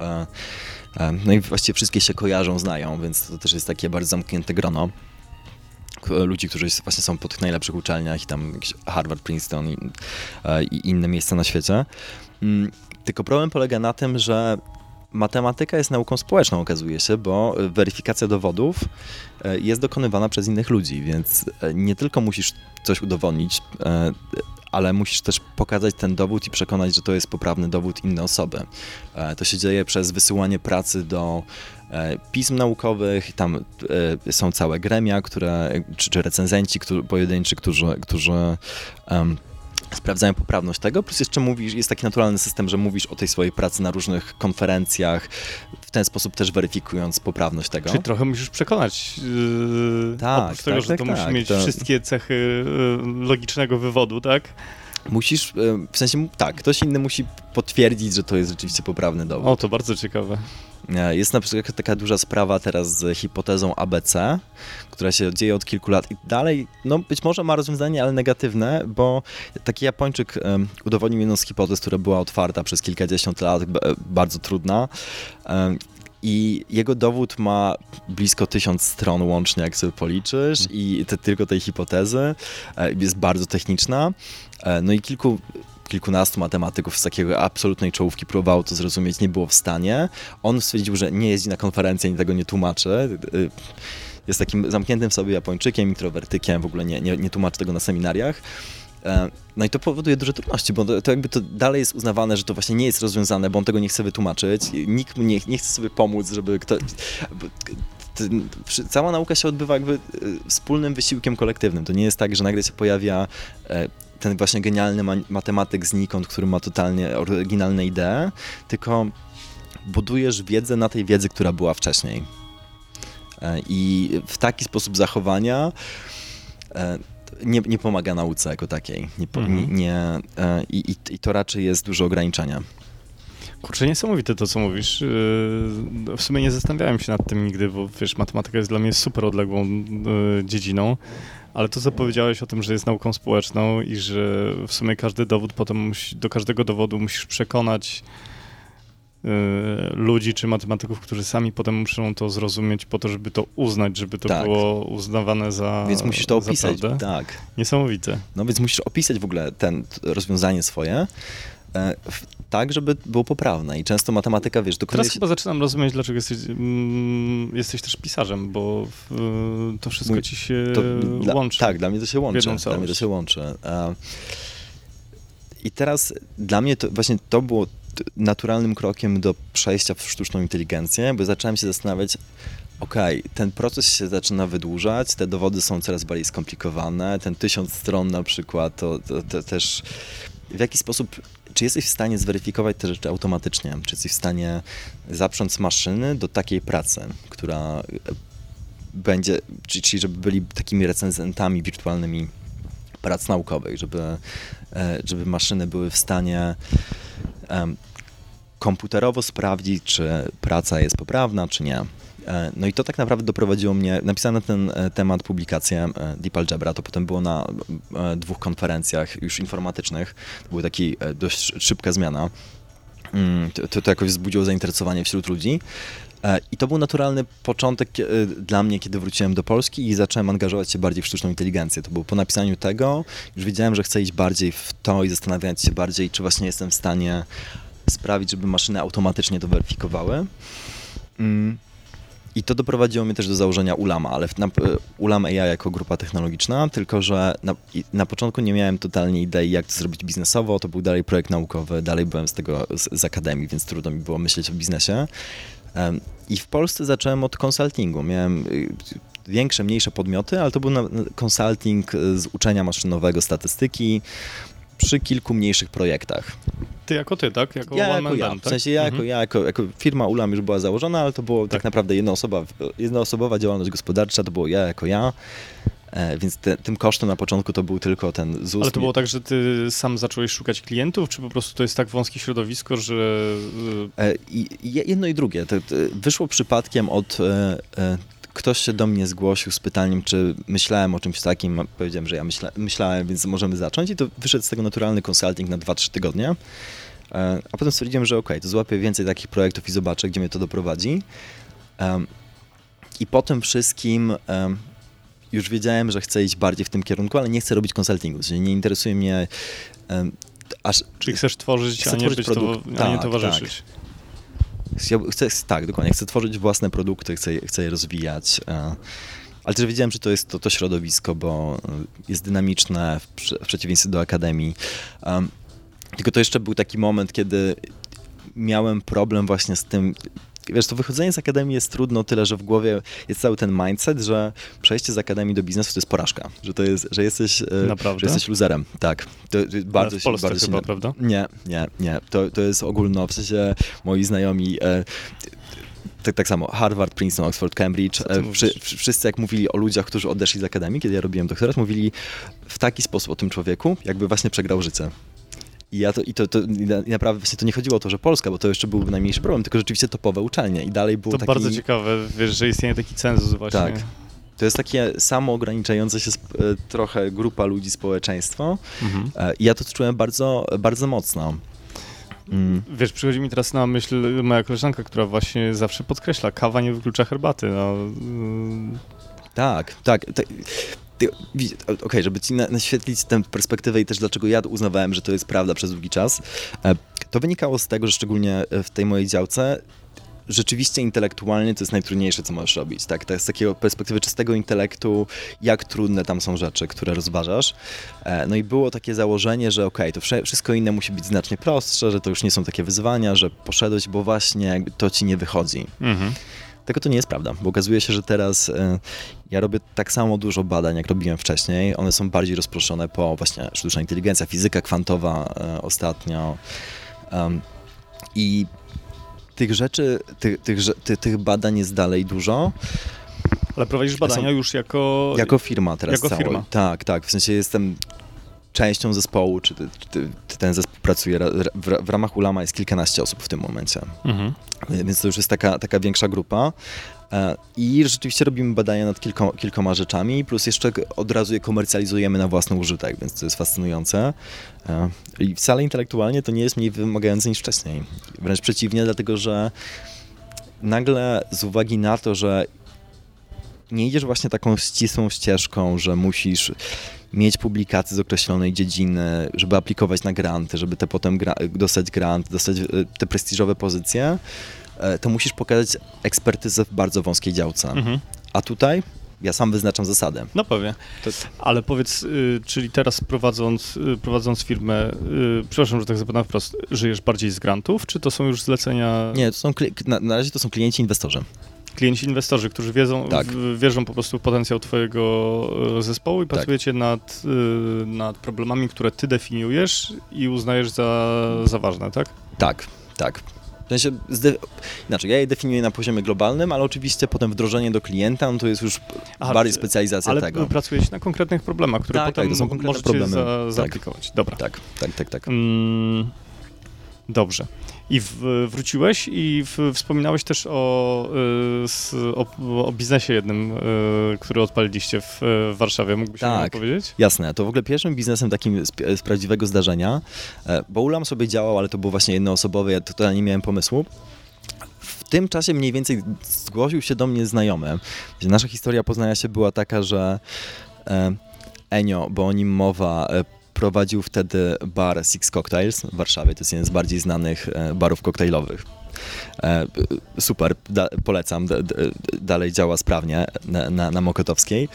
no i właściwie wszystkie się kojarzą, znają, więc to też jest takie bardzo zamknięte grono ludzi, którzy właśnie są po tych najlepszych uczelniach i tam Harvard, Princeton i, e, i inne miejsca na świecie. Mm, tylko problem polega na tym, że matematyka jest nauką społeczną, okazuje się, bo weryfikacja dowodów e, jest dokonywana przez innych ludzi, więc e, nie tylko musisz coś udowodnić, ale musisz też pokazać ten dowód i przekonać, że to jest poprawny dowód innej osoby. E, to się dzieje przez wysyłanie pracy do e, pism naukowych, tam e, są całe gremia, które, czy, czy recenzenci którzy, pojedynczy, którzy, którzy um, sprawdzają poprawność tego, plus jeszcze mówisz, jest taki naturalny system, że mówisz o tej swojej pracy na różnych konferencjach, w ten sposób też weryfikując poprawność tego. Czyli trochę musisz przekonać, yy, tak, oprócz tego, tak, że tak, to tak, musi mieć to... wszystkie cechy yy, logicznego wywodu, tak? Musisz, yy, w sensie, tak, ktoś inny musi potwierdzić, że to jest rzeczywiście poprawny dowód. O, to bardzo ciekawe. E, jest na przykład taka duża sprawa teraz z hipotezą ABC, która się dzieje od kilku lat i dalej, no być może ma rozwiązanie, ale negatywne, bo taki Japończyk udowodnił jedną z hipotez, która była otwarta przez kilkadziesiąt lat, bardzo trudna. I jego dowód ma blisko tysiąc stron łącznie, jak sobie policzysz, i te, tylko tej hipotezy e, jest bardzo techniczna. E, no i kilku kilkunastu matematyków z takiego absolutnej czołówki próbowało to zrozumieć, nie było w stanie. On stwierdził, że nie jeździ na konferencję, ani tego nie tłumaczy. Jest takim zamkniętym w sobie Japończykiem, introwertykiem, w ogóle nie, nie, nie tłumaczy tego na seminariach. E, no i to powoduje duże trudności, bo to, to, jakby to dalej jest uznawane, że to właśnie nie jest rozwiązane, bo on tego nie chce wytłumaczyć. Nikt mu nie, nie chce sobie pomóc, żeby ktoś... Cała nauka się odbywa jakby e, wspólnym wysiłkiem kolektywnym. To nie jest tak, że nagle się pojawia e, ten właśnie genialny matematyk znikąd, który ma totalnie oryginalne idee, tylko budujesz wiedzę na tej wiedzy, która była wcześniej. I w taki sposób zachowania nie, nie pomaga nauce jako takiej. Nie, mhm. nie, e, i, i to raczej jest dużo ograniczenia. Kurczę, niesamowite to, co mówisz. E, w sumie nie zastanawiałem się nad tym nigdy, bo wiesz, matematyka jest dla mnie super odległą e, dziedziną, ale to, co powiedziałeś o tym, że jest nauką społeczną i że w sumie każdy dowód potem musi, do każdego dowodu musisz przekonać Y, ludzi czy matematyków, którzy sami potem muszą to zrozumieć po to, żeby to uznać, żeby to tak. było uznawane za Więc musisz to opisać, tak. Niesamowite. No więc musisz opisać w ogóle ten rozwiązanie swoje, tak, żeby było poprawne. I często matematyka, wiesz, Teraz się... chyba zaczynam rozumieć, dlaczego jesteś, mm, jesteś też pisarzem, bo w, to wszystko Mój, ci się dla, łączy. Tak, dla mnie to się łączy. Dla mnie to się łączy. I teraz dla mnie to właśnie to było naturalnym krokiem do przejścia w sztuczną inteligencję, bo zacząłem się zastanawiać, okej, okay, ten proces się zaczyna wydłużać, te dowody są coraz bardziej skomplikowane, ten tysiąc stron na przykład, to, to, to też w jaki sposób, czy jesteś w stanie zweryfikować te rzeczy automatycznie, czy jesteś w stanie zaprząc maszyny do takiej pracy, która będzie, czyli żeby byli takimi recenzentami wirtualnymi prac naukowych, żeby, e, żeby maszyny były w stanie komputerowo sprawdzić, czy praca jest poprawna, czy nie. E, no i to tak naprawdę doprowadziło mnie, napisałem na ten e, temat publikację e, Deep Algebra, to potem było na dwóch konferencjach już informatycznych, to była taka dość szybka zmiana. Mm, to, to jakoś wzbudziło zainteresowanie wśród ludzi. I to był naturalny początek dla mnie, kiedy wróciłem do Polski i zacząłem angażować się bardziej w sztuczną inteligencję. To było po napisaniu tego, już wiedziałem, że chcę iść bardziej w to i zastanawiać się bardziej, czy właśnie jestem w stanie sprawić, żeby maszyny automatycznie to weryfikowały. I to doprowadziło mnie też do założenia Ulama, ale na, Ulam AI jako grupa technologiczna, tylko że na, na, początku nie miałem totalnie idei, jak to zrobić biznesowo, to był dalej projekt naukowy, dalej byłem z tego, z, z akademii, więc trudno mi było myśleć o biznesie. I w Polsce zacząłem od konsultingu. Miałem y, większe, mniejsze podmioty, ale to był konsulting z uczenia maszynowego statystyki przy kilku mniejszych projektach. Ty jako ty, tak? Jako ja jako ja. W sensie ja, mhm. jako, ja jako, jako firma Ulam już była założona, ale to było tak, tak naprawdę jednoosobowa działalność gospodarcza, to było ja jako ja. E, więc te, tym kosztem na początku to był tylko ten ZUS. Ale to było tak, że ty sam zacząłeś szukać klientów, czy po prostu to jest tak wąskie środowisko, że... E, i, jedno i drugie. Wyszło przypadkiem od e, e ktoś się do mnie zgłosił z pytaniem, czy myślałem o czymś takim. Powiedziałem, że ja myśla, myślałem, więc możemy zacząć. I to wyszedł z tego naturalny consulting na 2-3 tygodnie. E, a potem stwierdziłem, że ok, to złapię więcej takich projektów i zobaczę, gdzie mnie to doprowadzi. I po tym wszystkim już wiedziałem, że chcę iść bardziej w tym kierunku, ale nie chcę robić konsultingu. Czyli nie interesuje mnie aż... Czyli chcesz tworzyć, chcę a nie, tworzyć produkt. To, a nie towarzyszyć. Tak. Chcę, tak, dokładnie. Chcę tworzyć własne produkty, chcę, chcę je rozwijać. E, ale też wiedziałem, że to jest to, to środowisko, bo jest dynamiczne w, przeciwieństwie do akademii. Tylko to jeszcze był taki moment, kiedy miałem problem właśnie z tym, wiesz, to wychodzenie z akademii jest trudno tyle, że w głowie jest cały ten mindset, że przejście z akademii do biznesu to jest porażka, że to jest, że jesteś, e, że jesteś loserem, tak. To, bardzo w Polsce bardzo chyba, prawda? Nie, nie, nie. To, to jest ogólno, w sensie moi znajomi e, tak, tak samo Harvard, Princeton, Oxford, Cambridge. E, wszy, wszyscy jak mówili o ludziach, którzy odeszli z akademii, kiedy ja robiłem doktorat, mówili w taki sposób o tym człowieku, jakby właśnie przegrał życie. I, ja to, i to, to i naprawdę właśnie to nie chodziło o to, że Polska, bo to jeszcze byłby najmniejszy problem, tylko rzeczywiście topowe uczelnie i dalej było To taki... bardzo ciekawe, wiesz, że istnieje taki cenzus właśnie. Tak. To jest takie samo ograniczające się e, trochę grupa ludzi, społeczeństwo. Mhm. E, I ja to czułem bardzo, bardzo mocno. Mm. Wiesz, przychodzi mi teraz na myśl moja koleżanka, która właśnie zawsze podkreśla, kawa nie wyklucza herbaty. No. Tak, tak. tak. Okej, okay, żeby ci naświetlić tę perspektywę i też dlaczego ja uznawałem, że to jest prawda przez długi czas, e, to wynikało z tego, że szczególnie w tej mojej działce rzeczywiście intelektualnie to jest najtrudniejsze, co możesz robić. Tak? tak z takiej perspektywy czystego intelektu, jak trudne tam są rzeczy, które rozważasz. E, no i było takie założenie, że okej, okay, to wszystko inne musi być znacznie prostsze, że to już nie są takie wyzwania, że poszedłeś, bo właśnie to ci nie wychodzi. Mhm. Tego to nie jest prawda, bo okazuje się, że teraz e, ja robię tak samo dużo badań, jak robiłem wcześniej. One są bardziej rozproszone po właśnie sztuczna inteligencja, fizyka kwantowa e, ostatnio. I tych rzeczy, tych, tych, tych, tych badań jest dalej dużo. Ale prowadzisz badania są, już jako... Jako firma teraz Jako całej. firma. Tak, tak. W sensie jestem częścią zespołu, czy, czy, czy ten zespół pracuje, w, w, ramach Ulama jest kilkanaście osób w tym momencie. Mhm. Więc to już jest taka, taka większa grupa. E, I rzeczywiście robimy badania nad kilko, kilkoma rzeczami, plus jeszcze od razu je komercjalizujemy na własny użytek, więc to jest fascynujące. E, I wcale intelektualnie to nie jest mniej wymagające niż wcześniej. Wręcz przeciwnie, dlatego że nagle z uwagi na to, że nie idziesz właśnie taką ścisłą ścieżką, że musisz mieć publikacje z określonej dziedziny, żeby aplikować na granty, żeby te potem gra dostać grant, dostać e, te prestiżowe pozycje, e, to musisz pokazać ekspertyzę w bardzo wąskiej działce. Mhm. A tutaj ja sam wyznaczam zasadę. No pewnie. Ale powiedz, y, czyli teraz prowadząc, y, prowadząc firmę, y, przepraszam, że tak zapytam wprost, żyjesz bardziej z grantów, czy to są już zlecenia? Nie, to są na, na razie to są klienci inwestorzy klienci, inwestorzy, którzy wiedzą, tak. w, wierzą po prostu w potencjał twojego e, zespołu i tak. pracujecie nad, e, nad problemami, które ty definiujesz i uznajesz za, za ważne, tak? Tak, tak. W sensie, inaczej, ja je definiuję na poziomie globalnym, ale oczywiście potem wdrożenie do klienta, no to jest już Aha, bardziej specjalizacja ale tego. Ale pracujecie na konkretnych problemach, które tak, potem tak, to są konkretne możecie problemy. Za, tak. zaaplikować. Dobra. Tak, tak, tak, tak. Mm, dobrze. I w, wróciłeś i w, wspominałeś też o, y, o, o, biznesie jednym, y, który odpaliliście w, Warszawie. Mógłbyś tak, powiedzieć? jasne. To w ogóle pierwszym biznesem takim z, z prawdziwego zdarzenia, e, bo Ulam sobie działał, ale to było właśnie jednoosobowe, ja totalnie nie miałem pomysłu. W tym czasie mniej więcej zgłosił się do mnie znajomy. Nasza historia poznania się była taka, że e, Enio, bo o nim mowa, e, prowadził wtedy bar Six Cocktails w Warszawie. To jest jeden z bardziej znanych e, barów koktajlowych. E, super, da, polecam, da, dalej działa sprawnie na, na, na Mokotowskiej.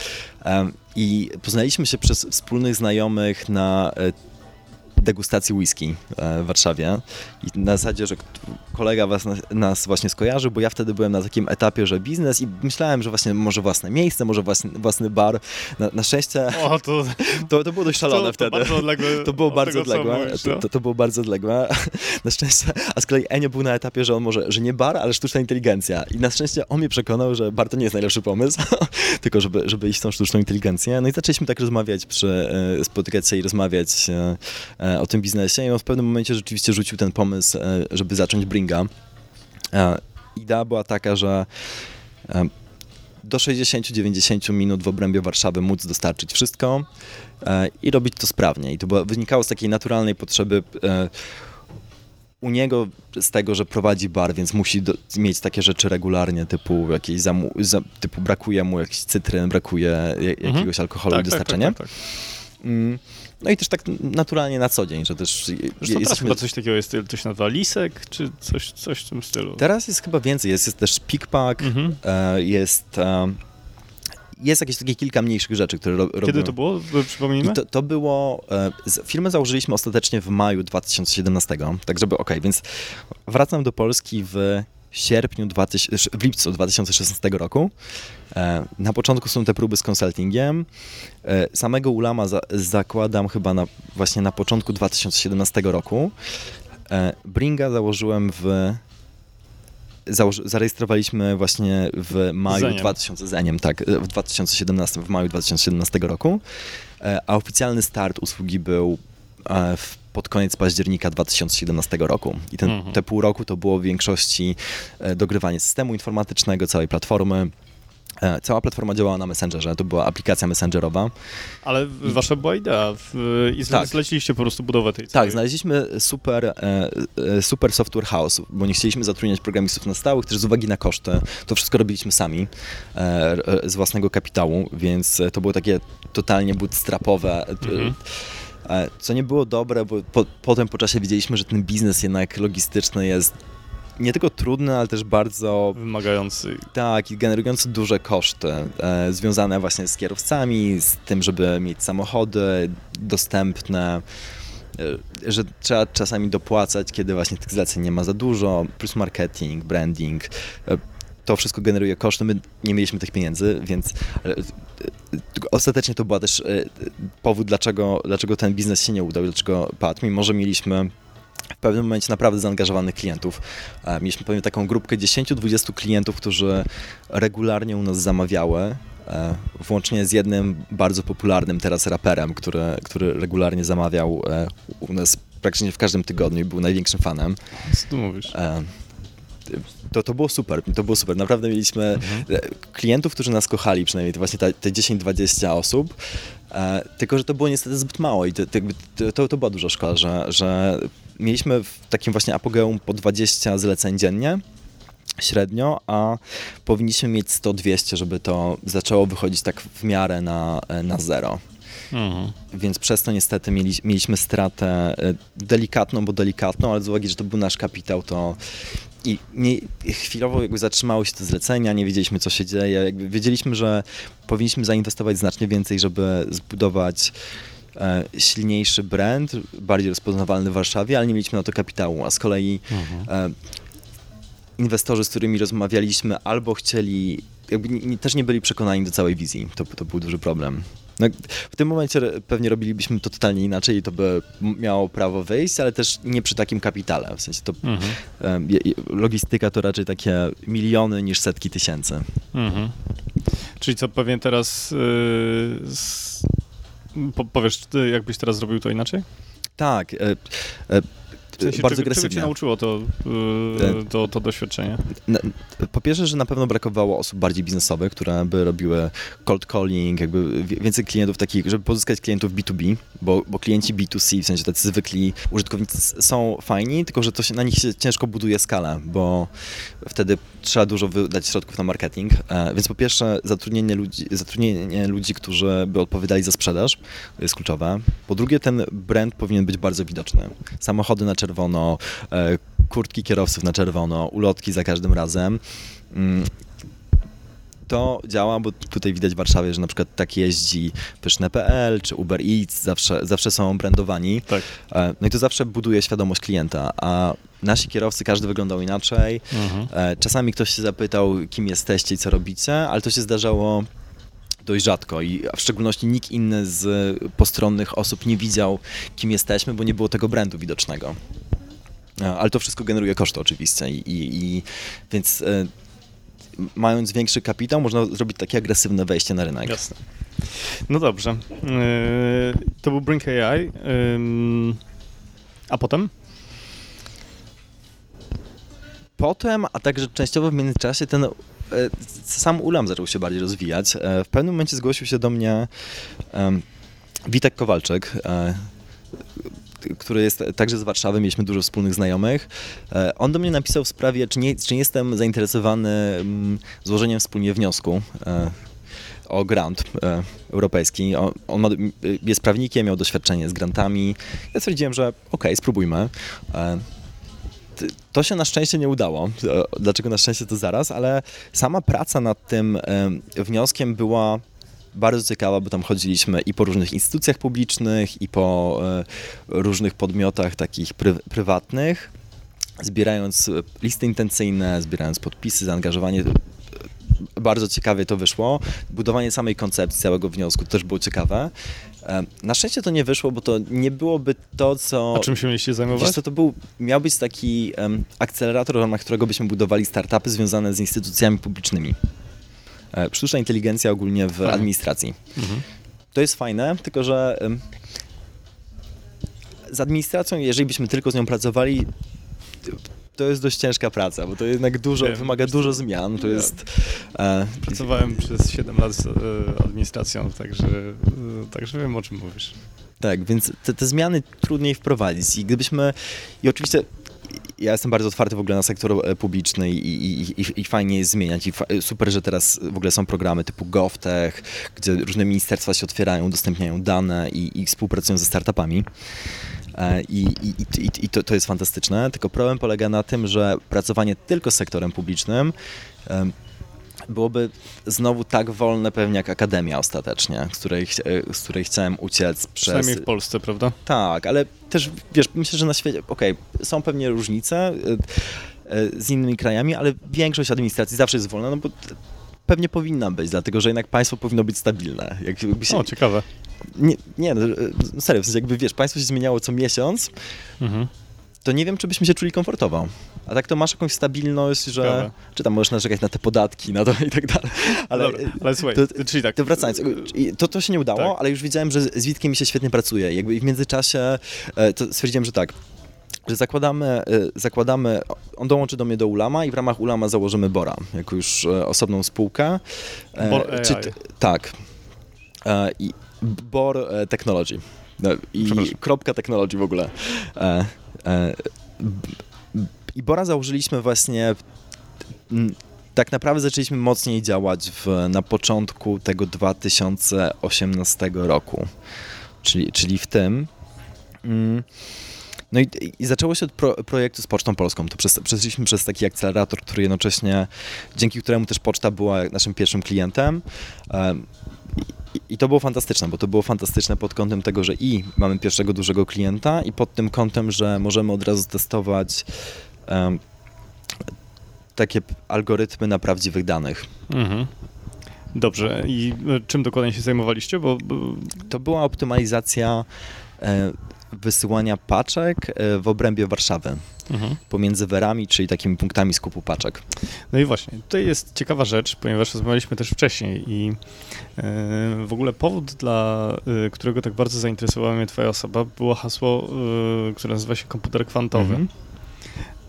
E, I poznaliśmy się przez wspólnych znajomych na degustacji whisky e, w Warszawie i na zasadzie, że kolega was, nas właśnie skojarzył, bo ja wtedy byłem na takim etapie, że biznes i myślałem, że właśnie może własne miejsce, może własny, własny bar. Na, na szczęście o, to, to, to, było dość szalone to, wtedy. To, bardzo odległe to było bardzo odległe. Mówisz, no? to, to, było bardzo odległe. Na szczęście, a z kolei Enio był na etapie, że on może, że nie bar, ale sztuczna inteligencja. I na szczęście on mnie przekonał, że bar to nie jest najlepszy pomysł, tylko żeby, żeby iść w tą sztuczną inteligencję. No i zaczęliśmy tak rozmawiać, przy, e, spotykać się i rozmawiać e, o tym biznesie i on w pewnym momencie rzeczywiście rzucił ten pomysł, e, żeby zacząć Bringa. E, idea była taka, że e, do 60-90 minut w obrębie Warszawy móc dostarczyć wszystko i robić to sprawnie. I to było, wynikało z takiej naturalnej potrzeby u niego z tego, że prowadzi bar, więc musi do, mieć takie rzeczy regularnie, typu jakieś zamu, za, typu brakuje mu jakiś cytryn, brakuje jakiegoś mhm. alkoholu tak, i dostarczenia. Tak, tak, tak, tak. No i też tak naturalnie na co dzień, że też... Zresztą jesteśmy... chyba coś takiego jest, to się nazywa Lisek, czy coś, coś w tym stylu? Teraz jest chyba więcej, jest, jest też Pickpack, mhm. E, jest... E, jest jakieś takie kilka mniejszych rzeczy, które ro. Kiedy to było? Przypomnijmy. To, to, było, e, firmę założyliśmy ostatecznie w maju 2017, tak żeby, okej, okay, więc wracam do Polski w sierpniu, 2000, w lipcu 2016 roku. E, na początku są te próby z konsultingiem. E, samego Ulama za, zakładam chyba na, właśnie na początku 2017 roku. E, Bringa założyłem w Założy, zarejestrowaliśmy właśnie w maju Zeniem. 2000, Zeniem, tak, w 2017, w maju 2017 roku, a oficjalny start usługi był w pod koniec października 2017 roku. I ten, mhm. te pół roku to było w większości e, dogrywanie systemu informatycznego, całej platformy, E, cała platforma działała na Messengerze, to była aplikacja messengerowa. Ale wasza była idea w, i tak. zleciliście po prostu budowę tej całej. Tak, znaleźliśmy super, e, super software house, bo nie chcieliśmy zatrudniać programistów na stałych, też z uwagi na koszty. To wszystko robiliśmy sami z własnego kapitału, więc to było takie totalnie bootstrapowe. Mhm. Co nie było dobre, bo po, potem po czasie widzieliśmy, że ten biznes jednak logistyczny jest nie tylko trudny, ale też bardzo... Wymagający. Tak, i generujący duże koszty, e, związane właśnie z kierowcami, z tym, żeby mieć samochody dostępne, e, że trzeba czasami dopłacać, kiedy właśnie tych zleceń nie ma za dużo, plus marketing, branding. E, to wszystko generuje koszty, my nie mieliśmy tych pieniędzy, więc e, ostatecznie to był też e, powód, dlaczego, dlaczego ten biznes się nie udał, dlaczego padł, mimo że mieliśmy w pewnym momencie naprawdę zaangażowanych klientów. E, mieliśmy powiem taką grupkę 10-20 klientów, którzy regularnie u nas zamawiały, włącznie z jednym bardzo popularnym teraz raperem, który, który regularnie zamawiał u nas praktycznie w każdym tygodniu i był największym fanem. Co tu mówisz? To, to było super, to było super. Naprawdę mieliśmy mhm. klientów, którzy nas kochali, przynajmniej te właśnie te, te 10-20 osób, e, tylko że to było niestety zbyt mało i to, to, to była duża szkoda, że, że mieliśmy w takim właśnie apogeum po 20 zleceń dziennie średnio, a powinniśmy mieć 100-200, żeby to zaczęło wychodzić tak w miarę na, na zero. Mhm. Więc przez to niestety mieli, mieliśmy stratę e, delikatną, bo delikatną, ale z uwagi, że to był nasz kapitał, to i nie, chwilowo jakby zatrzymały się te zlecenia, nie wiedzieliśmy co się dzieje. Jakby wiedzieliśmy, że powinniśmy zainwestować znacznie więcej, żeby zbudować e, silniejszy brand, bardziej rozpoznawalny w Warszawie, ale nie mieliśmy na to kapitału. A z kolei mhm. e, inwestorzy, z którymi rozmawialiśmy, albo chcieli, jakby też nie byli przekonani do całej wizji. To, to był duży problem. No, w tym momencie pewnie robilibyśmy to totalnie inaczej i to by miało prawo wyjść, ale też nie przy takim kapitale. W sensie to mhm. logistyka to raczej takie miliony niż setki tysięcy. Mhm. Czyli co pewnie teraz yy, po, powiesz, jakbyś teraz zrobił to inaczej? Tak. E, e, w sensie, bardzo czego, agresywnie. Czego cię nauczyło to, yy, to, to doświadczenie? Po pierwsze, że na pewno brakowało osób bardziej biznesowych, które by robiły cold calling, jakby więcej klientów takich, żeby pozyskać klientów B2B, bo, bo klienci B2C, w sensie tacy zwykli użytkownicy są fajni, tylko że to się, na nich się ciężko buduje skalę, bo wtedy trzeba dużo wydać środków na marketing. E, więc po pierwsze, zatrudnienie ludzi, zatrudnienie ludzi, którzy by odpowiadali za sprzedaż jest kluczowe. Po drugie, ten brand powinien być bardzo widoczny. Samochody na czerwono, e, kurtki kierowców na czerwono, ulotki za każdym razem. Mm, to działa, bo tutaj widać w Warszawie, że na przykład tak jeździ Pyszne.pl czy Uber Eats, zawsze, zawsze są brandowani. Tak. E, no i to zawsze buduje świadomość klienta, a nasi kierowcy, każdy wyglądał inaczej. Mhm. E, czasami ktoś się zapytał, kim jesteście i co robicie, ale to się zdarzało dość rzadko i w szczególności nikt inny z postronnych osób nie widział, kim jesteśmy, bo nie było tego brandu widocznego. E, ale to wszystko generuje koszty oczywiście i, i, i więc e, mając większy kapitał można zrobić takie agresywne wejście na rynek. Jasne. No dobrze. E, to był Brink AI. A potem? Potem, a także częściowo w międzyczasie ten sam Ulam zaczął się bardziej rozwijać. W pewnym momencie zgłosił się do mnie Witek Kowalczyk, który jest także z Warszawy, mieliśmy dużo wspólnych znajomych. E, on do mnie napisał w sprawie, czy nie, czy nie jestem zainteresowany złożeniem wspólnie wniosku e, o grant e, europejski. On, jest prawnikiem, miał doświadczenie z grantami. Ja stwierdziłem, że okej, okay, spróbujmy. To się na szczęście nie udało. Dlaczego na szczęście to zaraz, ale sama praca nad tym wnioskiem była bardzo ciekawa, bo tam chodziliśmy i po różnych instytucjach publicznych, i po e, różnych podmiotach takich pry, prywatnych, zbierając listy intencyjne, zbierając podpisy, zaangażowanie bardzo ciekawie to wyszło. Budowanie samej koncepcji, całego wniosku też było ciekawe. Na szczęście to nie wyszło, bo to nie byłoby to, co... A czym się mieliście zajmować? Wiesz co, to był, miał być taki um, akcelerator, w ramach którego byśmy budowali startupy związane z instytucjami publicznymi. E, sztuczna inteligencja ogólnie w administracji. Mhm. To jest fajne, tylko że z administracją, jeżeli byśmy tylko z nią pracowali, to jest dość ciężka praca, bo to jednak dużo, Wiem, wymaga dużo zmian, to ja- jest... E, Pracowałem przez 7 lat z e, administracją, także, e, także wiem o czym mówisz. Tak, więc te, te zmiany trudniej wprowadzić i gdybyśmy, i oczywiście ja jestem bardzo otwarty w ogóle na sektor publiczny i, i, i, i fajnie jest zmieniać i fa- super, że teraz w ogóle są programy typu GovTech, gdzie różne ministerstwa się otwierają, udostępniają dane i, i współpracują ze startupami. E, I, i, i, i to, to jest fantastyczne, tylko problem polega na tym, że pracowanie tylko z sektorem publicznym byłoby znowu tak wolne pewnie jak akademia ostatecznie, z której, chcia- z której chciałem uciec przez... Przynajmniej w Polsce, prawda? Tak, ale też wiesz, myślę, że na świecie, okej, są pewnie różnice y, z innymi krajami, ale większość administracji zawsze jest wolna, no bo pewnie powinna być, dlatego że jednak państwo powinno być stabilne. Jakby się, O, ciekawe. nie, nie, no, y, serio, w sensie jakby wiesz, państwo się zmieniało co miesiąc, Mhm. to nie wiem, czy byśmy się czuli komfortowo. A tak to masz jakąś stabilność, że Ciekawe. czy tam możesz narzekać na te podatki, na to i tak dalej. Ale, Dobra, ale słuchaj, to- czyli tak. to wracając, i to, to się nie udało, Tak. ale już widziałem, że z Witkiem mi się świetnie pracuje. Jakby i w międzyczasie e, to stwierdziłem, że tak, że zakładamy, e, zakładamy, on dołączy do mnie do Ulama i w ramach Ulama założymy Bora, jako już e, osobną spółkę. E, Bor AI. t- tak. E, I Bor e, Technology. No, I kropka technology w ogóle. I Bora założyliśmy właśnie tak naprawdę zaczęliśmy mocniej działać w, na początku tego 2018 roku, czyli, czyli w tym. Mm, No i, i zaczęło się od pro, projektu z Pocztą Polską. To przez, przeszliśmy przez taki akcelerator, który jednocześnie, dzięki któremu też Poczta była naszym pierwszym klientem. Em, I, to było fantastyczne, bo to było fantastyczne pod kątem tego, że i mamy pierwszego dużego klienta i pod tym kątem, że możemy od razu testować em, takie algorytmy na prawdziwych danych. Mhm. Dobrze. I e, czym dokładnie się zajmowaliście? Bo, bo To była optymalizacja e, wysyłania paczek e, w obrębie Warszawy mhm. pomiędzy werami, czyli takimi punktami skupu paczek. No i właśnie, tutaj jest ciekawa rzecz, ponieważ rozmawialiśmy też wcześniej i e, w ogóle powód, dla e, którego tak bardzo zainteresowała mnie twoja osoba, było hasło, które nazywa się komputer kwantowy. Mhm.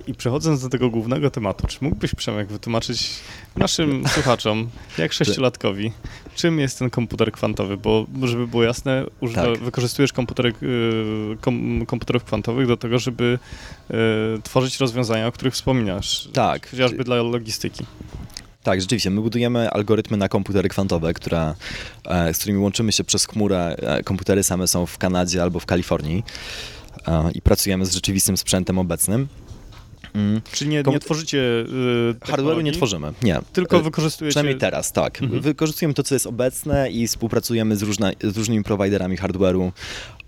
I przechodząc do tego głównego tematu, czy mógłbyś, Przemek, wytłumaczyć naszym słuchaczom, jak sześciolatkowi, czym jest ten komputer kwantowy? Bo żeby było jasne, używa, Tak. wykorzystujesz komputerek, y, kom, komputerów kwantowych do tego, żeby y, tworzyć rozwiązania, o których wspominasz. Tak. Chociażby dla logistyki. Tak, rzeczywiście. My budujemy algorytmy na komputery kwantowe, które, e, z którymi łączymy się przez chmurę. E, Komputery same są w Kanadzie albo w Kalifornii e, i pracujemy z rzeczywistym sprzętem obecnym. Mm, Czyli nie, nie tworzycie y, Hardware'u nie tworzymy, nie. Tylko E, wykorzystujecie... Przynajmniej teraz, tak. Mhm. Wykorzystujemy to, co jest obecne i współpracujemy z, różna, z różnymi prowajderami hardware'u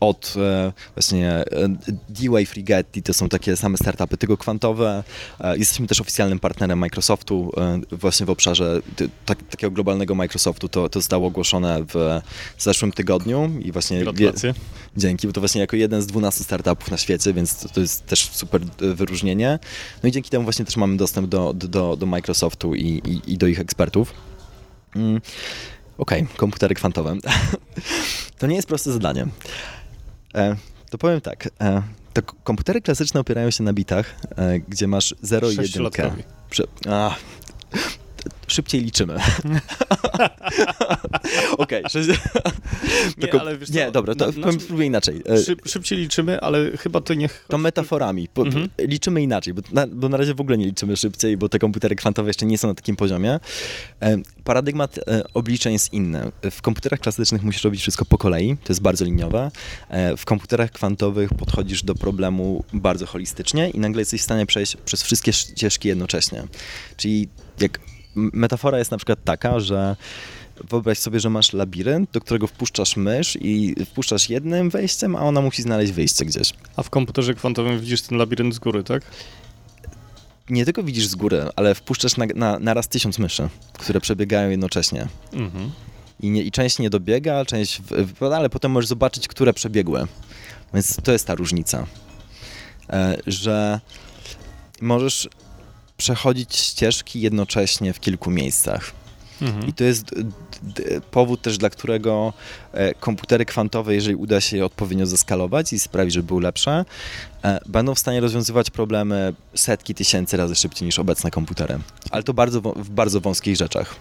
od e, właśnie e, D-Wave, Rigetti, to są takie same startupy, tylko kwantowe. E, jesteśmy też oficjalnym partnerem Microsoftu właśnie w obszarze tak, takiego globalnego Microsoftu. To, to zostało ogłoszone w zeszłym tygodniu i właśnie Gratulacje. Dzięki, bo to właśnie jako jeden z 12 startupów na świecie, więc to, to jest też super wyróżnienie. No i dzięki temu właśnie też mamy dostęp do, do- do, Microsoftu i, i, i do ich ekspertów. Mm. Okej, komputery kwantowe. to nie jest proste zadanie. E, to powiem tak. E, to komputery klasyczne opierają się na bitach, e, gdzie masz 0 i 1. Sześciolatkowi. Prze- szybciej liczymy. Okej, sześć- Nie, ale wiesz co, nie, dobra, to na- na- spróbuję inaczej. E, Szyb, szybciej liczymy, ale chyba to niech... to metaforami. Po, Mhm. Liczymy inaczej, bo na, bo na razie w ogóle nie liczymy szybciej, bo te komputery kwantowe jeszcze nie są na takim poziomie. E, paradygmat e, obliczeń jest inny. W komputerach klasycznych musisz robić wszystko po kolei, to jest bardzo liniowe. W komputerach kwantowych podchodzisz do problemu bardzo holistycznie i nagle jesteś w stanie przejść przez wszystkie ścieżki jednocześnie. Czyli jak metafora jest na przykład taka, że Wyobraź sobie, że masz labirynt, do którego wpuszczasz mysz i wpuszczasz jednym wejściem, a ona musi znaleźć wyjście gdzieś. A w komputerze kwantowym widzisz ten labirynt z góry, tak? nie tylko widzisz z góry, ale wpuszczasz na, na, na raz tysiąc myszy, które przebiegają jednocześnie. Mhm. I, nie, I część nie dobiega, część wypada, ale potem możesz zobaczyć, które przebiegły. Więc to jest ta różnica. E, że możesz przechodzić ścieżki jednocześnie w kilku miejscach. Mhm. I to jest powód też, dla którego e, komputery kwantowe, jeżeli uda się je odpowiednio zeskalować i sprawić, żeby były lepsze, e, będą w stanie rozwiązywać problemy setki tysięcy razy szybciej niż obecne komputery. Ale to bardzo, w bardzo wąskich rzeczach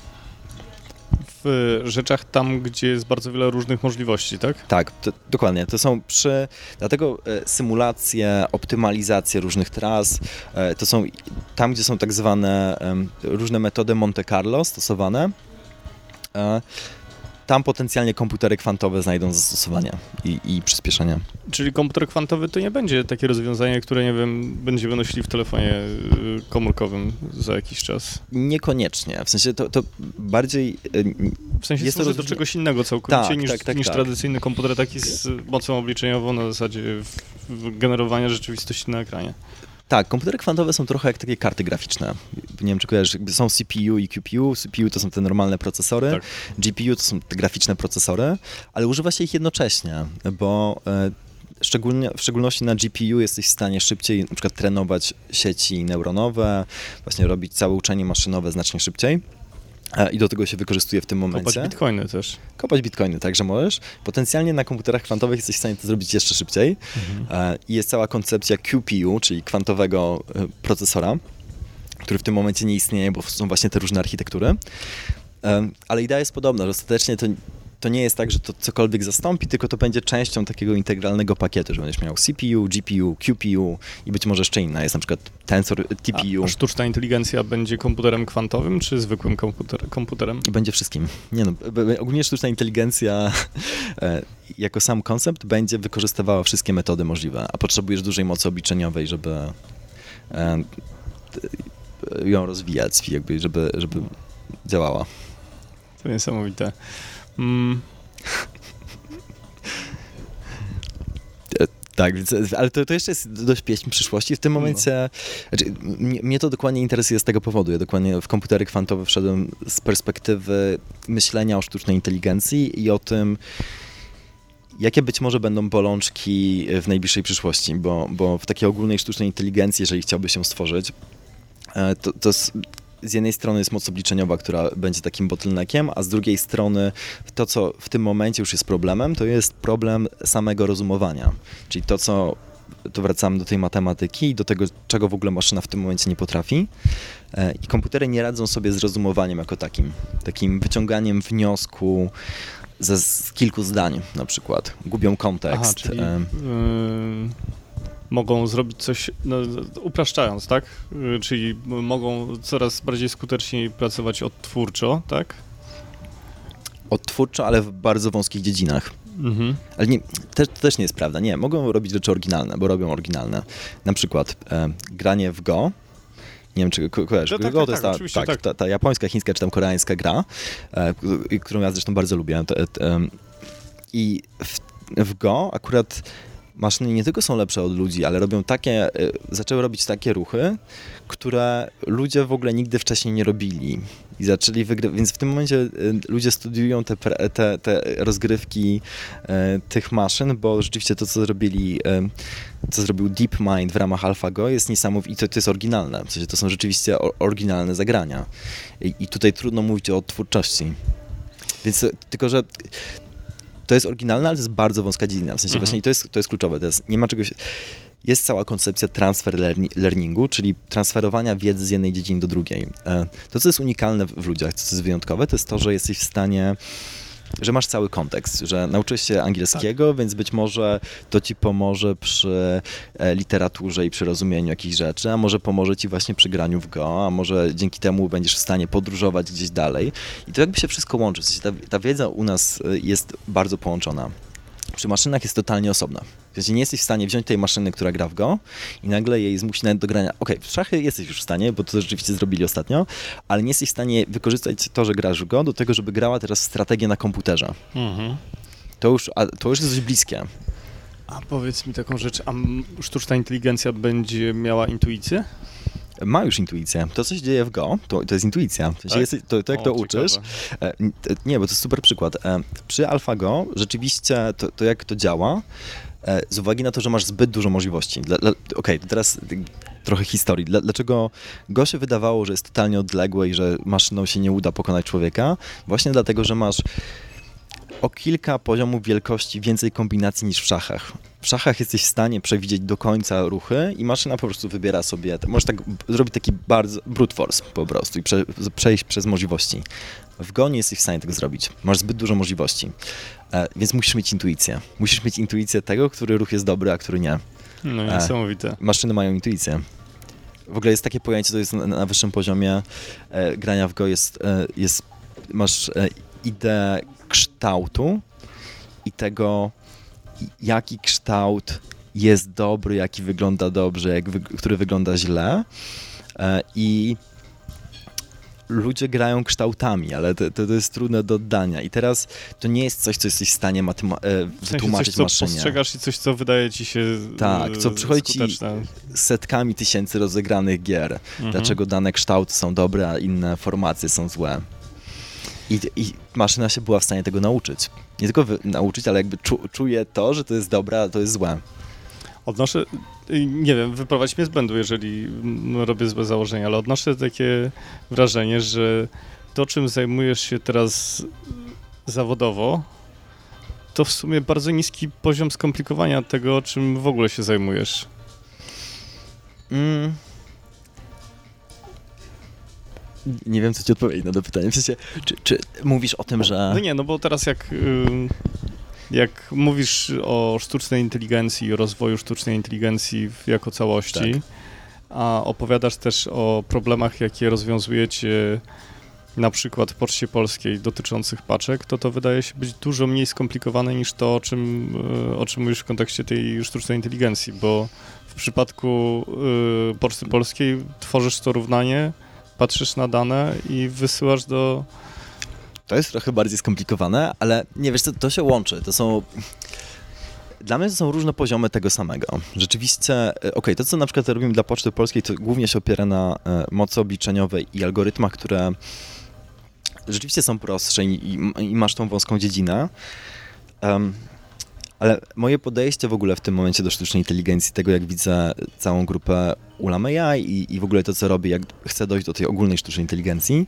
w rzeczach tam, gdzie jest bardzo wiele różnych możliwości, tak? Tak, to, dokładnie. To są przy. Dlatego e, symulacje, optymalizacje różnych tras, e, to są tam, gdzie są tak zwane różne metody Monte Carlo stosowane. Tam potencjalnie komputery kwantowe znajdą zastosowanie i, i przyspieszenie. Czyli komputer kwantowy to nie będzie takie rozwiązanie, które, nie wiem, będziemy nosili w telefonie y, komórkowym za jakiś czas? Niekoniecznie. W sensie to, to bardziej... Y, w sensie jest to do czegoś innego całkowicie tak, niż, tak, tak, niż tak. tradycyjny komputer taki z mocą obliczeniową na zasadzie generowania rzeczywistości na ekranie. Tak, komputery kwantowe są trochę jak takie karty graficzne. Nie wiem, czy kojarzysz, są CPU i QPU. CPU to są te normalne procesory, tak. GPU to są te graficzne procesory, ale używa się ich jednocześnie, bo e, Szczególnie, w szczególności na GPU jesteś w stanie szybciej na przykład trenować sieci neuronowe, właśnie robić całe uczenie maszynowe znacznie szybciej. E, I do tego się wykorzystuje w tym momencie. Kopać bitcoiny też. Kopać bitcoiny, także możesz. Potencjalnie na komputerach kwantowych jesteś w stanie to zrobić jeszcze szybciej. Mhm. E, I jest cała koncepcja QPU, czyli kwantowego e, procesora, który w tym momencie nie istnieje, bo są właśnie te różne architektury. Ale idea jest podobna, że ostatecznie to to nie jest tak, że to cokolwiek zastąpi, tylko to będzie częścią takiego integralnego pakietu, że będziesz miał CPU, GPU, QPU i być może jeszcze inna. Jest na przykład tensor TPU. A, sztuczna inteligencja będzie komputerem kwantowym, czy zwykłym komputer, komputerem? Będzie wszystkim. Nie no, ogólnie sztuczna inteligencja e, jako sam koncept będzie wykorzystywała wszystkie metody możliwe, a potrzebujesz dużej mocy obliczeniowej, żeby e, ją rozwijać, jakby, żeby, żeby działała. To niesamowite. Mm. Tak, ale to, to jeszcze jest dość pieśń przyszłości. W tym no. momencie, no. znaczy, mnie, mnie, to dokładnie interesuje z tego powodu. Ja dokładnie w komputery kwantowe wszedłem z perspektywy myślenia o sztucznej inteligencji i o tym, jakie być może będą bolączki w najbliższej przyszłości, bo, bo w takiej ogólnej sztucznej inteligencji, jeżeli chciałby się stworzyć, e, to, to z jednej strony jest moc obliczeniowa, która będzie takim bottleneckiem, a z drugiej strony to, co w tym momencie już jest problemem, to jest problem samego rozumowania. Czyli to, co to wracamy do tej matematyki i do tego, czego w ogóle maszyna w tym momencie nie potrafi. E, I komputery nie radzą sobie z rozumowaniem jako takim, takim wyciąganiem wniosku ze z kilku zdań na przykład. Gubią kontekst. Aha, czyli, yy mogą zrobić coś, no, upraszczając, tak? Y, czyli mogą coraz bardziej skutecznie pracować odtwórczo, tak? Odtwórczo, ale w bardzo wąskich dziedzinach. Mhm. Ale nie, też, to też nie jest prawda. Nie, mogą robić rzeczy oryginalne, bo robią oryginalne. Na przykład e, granie w Go. Nie wiem, czy kojarzysz. No, tak, Go tak, to jest ta, tak, tak. Ta, ta, japońska, chińska czy tam koreańska gra, e, którą ja zresztą bardzo lubię. I w, w Go akurat maszyny nie tylko są lepsze od ludzi, ale robią takie, y, zaczęły robić takie ruchy, które ludzie w ogóle nigdy wcześniej nie robili. I zaczęli wygrywać, więc w tym momencie y, ludzie studiują te, te, te rozgrywki y, tych maszyn, bo rzeczywiście to, co zrobili, co zrobił DeepMind w ramach AlphaGo jest niesamowite i to, to jest oryginalne. W sensie to są rzeczywiście oryginalne zagrania. I, I tutaj trudno mówić o twórczości. Więc tylko, że to jest oryginalne, ale to jest bardzo wąska dziedzina. W sensie mhm. właśnie to jest, to jest kluczowe. To jest, nie ma czegoś... Jest cała koncepcja transfer learningu, czyli transferowania wiedzy z jednej dziedziny do drugiej. E, to, co jest unikalne w ludziach, co jest wyjątkowe, to jest to, że jesteś w stanie że masz cały kontekst, że nauczyłeś się angielskiego, tak. więc być może to ci pomoże przy e, literaturze i przy rozumieniu jakichś rzeczy, a może pomoże ci właśnie przy graniu w Go, a może dzięki temu będziesz w stanie podróżować gdzieś dalej. I to jakby się wszystko łączy. W sensie ta, ta wiedza u nas e, jest bardzo połączona przy maszynach jest totalnie osobna. Więc nie jesteś w stanie wziąć tej maszyny, która gra w Go i nagle jej zmusić nawet do grania. Okej, okay, w szachy jesteś już w stanie, bo to rzeczywiście zrobili ostatnio, ale nie jesteś w stanie wykorzystać to, że grasz w Go do tego, żeby grała teraz strategię na komputerze. Mhm. To, już, to już jest dość bliskie. A powiedz mi taką rzecz, a sztuczna inteligencja będzie miała intuicję? ma już intuicję. To, co się dzieje w Go, to, to jest intuicja. Sensie Tak? jest, to, to jak O, to uczysz. ciekawe. E, Nie, bo to jest super przykład. E, Przy AlphaGo rzeczywiście to, to jak to działa, e, z uwagi na to, że masz zbyt dużo możliwości. Okej, to teraz trochę historii. Dla- Dlaczego Go się wydawało, że jest totalnie odległe i że maszyną się nie uda pokonać człowieka? Właśnie dlatego, że masz o kilka poziomów wielkości więcej kombinacji niż w szachach. W szachach jesteś w stanie przewidzieć do końca ruchy i maszyna po prostu wybiera sobie, możesz tak zrobić taki bardzo brute force po prostu i prze, przejść przez możliwości. W Go nie jesteś w stanie tego zrobić. Masz zbyt dużo możliwości. E, więc musisz mieć intuicję. Musisz mieć intuicję tego, który ruch jest dobry, a który nie. No E. niesamowite. Maszyny mają intuicję. W ogóle jest takie pojęcie, to jest na, na wyższym poziomie e, grania w Go, jest, e, jest masz e, ideę kształtu i tego, jaki kształt jest dobry, jaki wygląda dobrze, jak wy, który wygląda źle. E, I ludzie grają kształtami, ale to, to, to jest trudne do oddania. I teraz to nie jest coś, co jesteś w stanie matyma- e, W sensie wytłumaczyć coś, co maszynie. postrzegasz i coś, co wydaje ci się Tak, co e, przychodzi ci- setkami tysięcy rozegranych gier. Mhm. Dlaczego dane kształty są dobre, a inne formacje są złe. I, I maszyna się była w stanie tego nauczyć. Nie tylko nauczyć, ale jakby czu, czuje to, że to jest dobre, a to jest złe. Odnoszę, y, nie wiem, wyprowadź mnie z błędu, jeżeli robię złe założenia, ale odnoszę takie wrażenie, że to, czym zajmujesz się teraz zawodowo, to w sumie bardzo niski poziom skomplikowania tego, czym w ogóle się zajmujesz. Mm. Nie wiem, co ci odpowiedzieć na to pytanie. W sensie, czy, czy mówisz o tym, że... No nie, no bo teraz jak, ym, jak mówisz o sztucznej inteligencji, o rozwoju sztucznej inteligencji jako całości, Tak. a opowiadasz też o problemach, jakie rozwiązujecie na przykład w Poczcie Polskiej dotyczących paczek, to to wydaje się być dużo mniej skomplikowane niż to, o czym, y, o czym mówisz w kontekście tej sztucznej inteligencji, bo w przypadku y, Poczty Polskiej tworzysz to równanie, patrzysz na dane i wysyłasz do To jest trochę bardziej skomplikowane, ale nie wiesz, to, to się łączy. To są. Dla mnie to są różne poziomy tego samego. Rzeczywiście, e, okej, to co na przykład robimy dla Poczty Polskiej, to głównie się opiera na e, mocy obliczeniowej i algorytmach, które rzeczywiście są prostsze i, i, i masz tą wąską dziedzinę. Em, ale moje podejście w ogóle w tym momencie do sztucznej inteligencji, tego jak widzę całą grupę Ulam AI i, i w ogóle to, co robię, jak chcę dojść do tej ogólnej sztucznej inteligencji,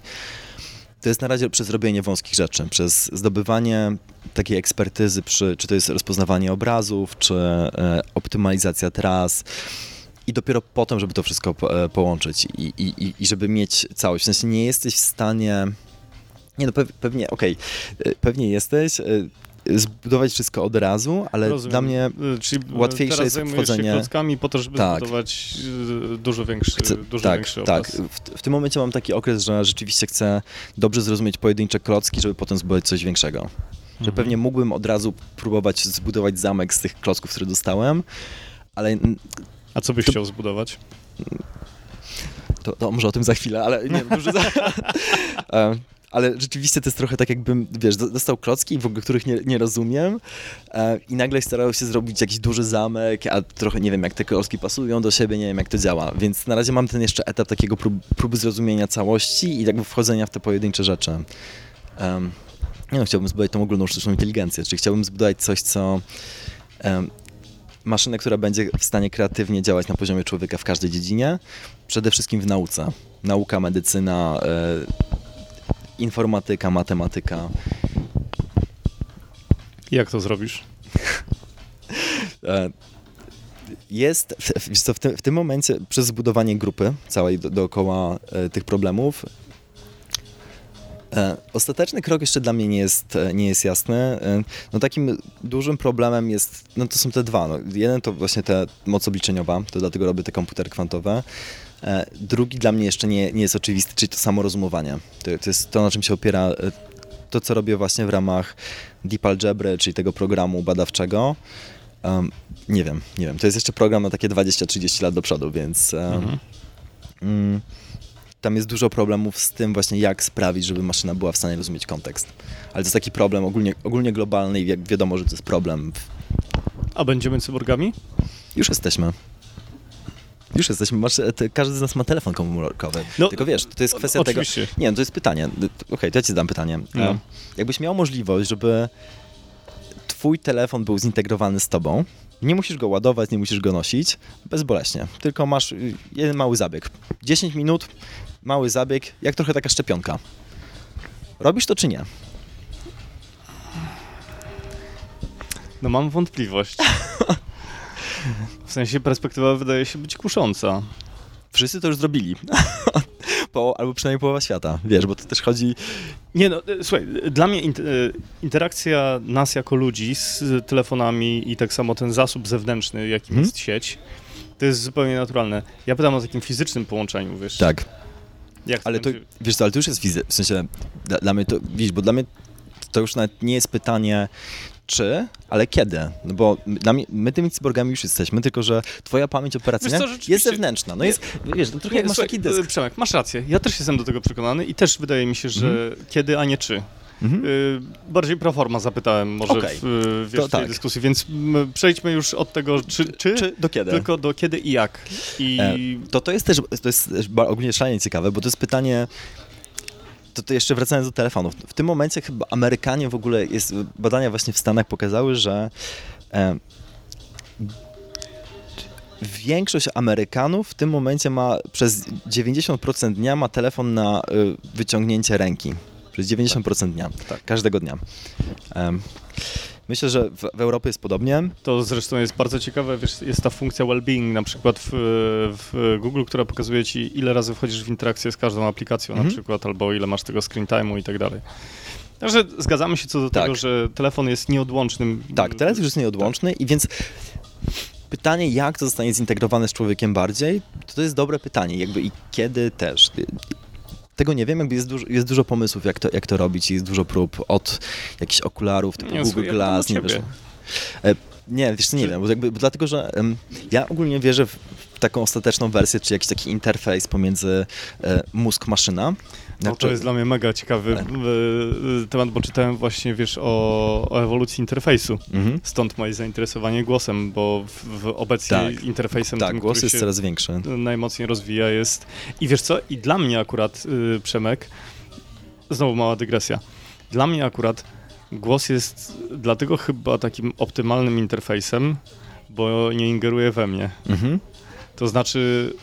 to jest na razie przez robienie wąskich rzeczy, przez zdobywanie takiej ekspertyzy przy, czy to jest rozpoznawanie obrazów, czy e, optymalizacja tras i dopiero potem, żeby to wszystko e, połączyć i, i, i- żeby mieć całość. W sensie nie jesteś w stanie, nie no pew, pewnie, okej, e, pewnie jesteś, e, zbudować wszystko od razu, ale Rozumiem. dla mnie Y, Czyli y, łatwiejsze jest wchodzenie- klockami po to, żeby Tak. zbudować y, dużo większy, Chcę, dużo tak, większy tak. obraz. W, w tym momencie mam taki okres, że rzeczywiście chcę dobrze zrozumieć pojedyncze klocki, żeby potem zbudować coś większego. Że Mhm. pewnie mógłbym od razu próbować zbudować zamek z tych klocków, które dostałem, ale A co byś to- chciał zbudować? to, to może o tym za chwilę, ale nie dużo za... Ale rzeczywiście to jest trochę tak, jakbym, wiesz, do- dostał klocki, w ogóle których nie, nie rozumiem e, i nagle starał się zrobić jakiś duży zamek, a trochę nie wiem, jak te klocki pasują do siebie, nie wiem, jak to działa. Więc na razie mam ten jeszcze etap takiego prób, próby zrozumienia całości i jakby wchodzenia w te pojedyncze rzeczy. Nie no, chciałbym zbudować tą ogólną sztuczną inteligencję, czyli chciałbym zbudować coś, co... em, maszynę, która będzie w stanie kreatywnie działać na poziomie człowieka w każdej dziedzinie, przede wszystkim w nauce. Nauka, medycyna, e, informatyka, matematyka. Jak to zrobisz? E, jest, w- co, w, tym, w tym momencie przez zbudowanie grupy całej do, dookoła e, tych problemów e, ostateczny krok jeszcze dla mnie nie jest, nie jest jasny. No takim dużym problemem jest, no to są te dwa. No, jeden to właśnie ta moc obliczeniowa, to dlatego robię te komputery kwantowe. E, drugi dla mnie jeszcze nie, nie jest oczywisty, czyli to samo rozumowanie. To, to jest to, na czym się opiera e, to, co robię właśnie w ramach Deep Algebry, czyli tego programu badawczego. Um, nie wiem, nie wiem. To jest jeszcze program na takie 20-30 lat do przodu, więc um, Mhm. mm, tam jest dużo problemów z tym właśnie, jak sprawić, żeby maszyna była w stanie rozumieć kontekst. Ale to jest taki problem ogólnie, ogólnie globalny i wiadomo, że to jest problem. W... A będziemy cyborgami? Już jesteśmy. Już jesteśmy, masz, e, każdy z nas ma telefon komórkowy. No, Tylko wiesz, to jest kwestia tego... Nie, no to jest pytanie. Okej, okay, to ja ci zadam pytanie. No. E, Jakbyś miał możliwość, żeby twój telefon był zintegrowany z tobą, nie musisz go ładować, nie musisz go nosić, bezboleśnie. Tylko masz y, jeden mały zabieg. 10 minut, mały zabieg, jak trochę taka szczepionka. Robisz to czy nie? No mam wątpliwość. W sensie perspektywa wydaje się być kusząca. Wszyscy to już zrobili. po, albo przynajmniej połowa świata, wiesz, bo to też chodzi... Nie no, e, słuchaj, dla mnie e, interakcja nas jako ludzi z telefonami i tak samo ten zasób zewnętrzny, jakim Mhm. jest sieć, to jest zupełnie naturalne. Ja pytam o takim fizycznym połączeniu, wiesz. Tak. Jak Ale to, wiesz co, ale to już jest fizy- w sensie, dla, dla mnie to, widzisz, bo dla mnie to już nawet nie jest pytanie czy, ale kiedy, no bo mnie, my tymi cyborgami już jesteśmy, tylko że twoja pamięć operacyjna Wiesz co, jest zewnętrzna, no Nie- jest, wiesz, to trochę Nie, jak masz słuchaj, taki dysk. e, Przemek, masz rację. Ja też jestem do tego przekonany i też wydaje mi się, że Mhm. kiedy, a nie czy. Mhm. Y, Bardziej proforma zapytałem może Okej. w, y, wiesz, w tej tak. dyskusji, więc przejdźmy już od tego czy, czy, Czy do kiedy? tylko do kiedy i jak. I E, To to jest też, to jest też ogólnie szalenie ciekawe, bo to jest pytanie, to, to jeszcze wracając do telefonów. W tym momencie chyba Amerykanie w ogóle, jest, badania właśnie w Stanach pokazały, że e, większość Amerykanów w tym momencie ma przez 90% dnia ma telefon na y, wyciągnięcie ręki. Przez 90% dnia, Tak. każdego dnia. Myślę, że w, w Europie jest podobnie. To zresztą jest bardzo ciekawe, wiesz, jest ta funkcja well-being na przykład w, w Google, która pokazuje ci ile razy wchodzisz w interakcję z każdą aplikacją Mhm. na przykład, albo ile masz tego screen time'u i tak dalej. Także zgadzamy się co do Tak. tego, że telefon jest nieodłącznym. Tak, już jest nieodłączny i więc pytanie, jak to zostanie zintegrowane z człowiekiem bardziej, to, to jest dobre pytanie, jakby i kiedy też. Tego nie wiem, jakby jest dużo, jest dużo pomysłów, jak to, jak to robić, jest dużo prób od jakichś okularów typu Nie, Google Glass, pytam nie wiesz. E, Nie, wiesz co, nie Czy- wiem, bo, jakby, bo dlatego, że em, ja ogólnie wierzę w, w taką ostateczną wersję, czy jakiś taki interfejs pomiędzy e, mózg-maszyna. No, Znaczy- to jest dla mnie mega ciekawy Tak. temat, bo czytałem właśnie, wiesz, o, o ewolucji interfejsu. Mhm. Stąd moje zainteresowanie głosem, bo w, w obecnie Tak. interfejsem Tak, tym, głos jest coraz większy. najmocniej rozwija jest... I wiesz co? I dla mnie akurat, y, Przemek, znowu mała dygresja, dla mnie akurat głos jest dlatego chyba takim optymalnym interfejsem, bo nie ingeruje we mnie. Mhm. To znaczy,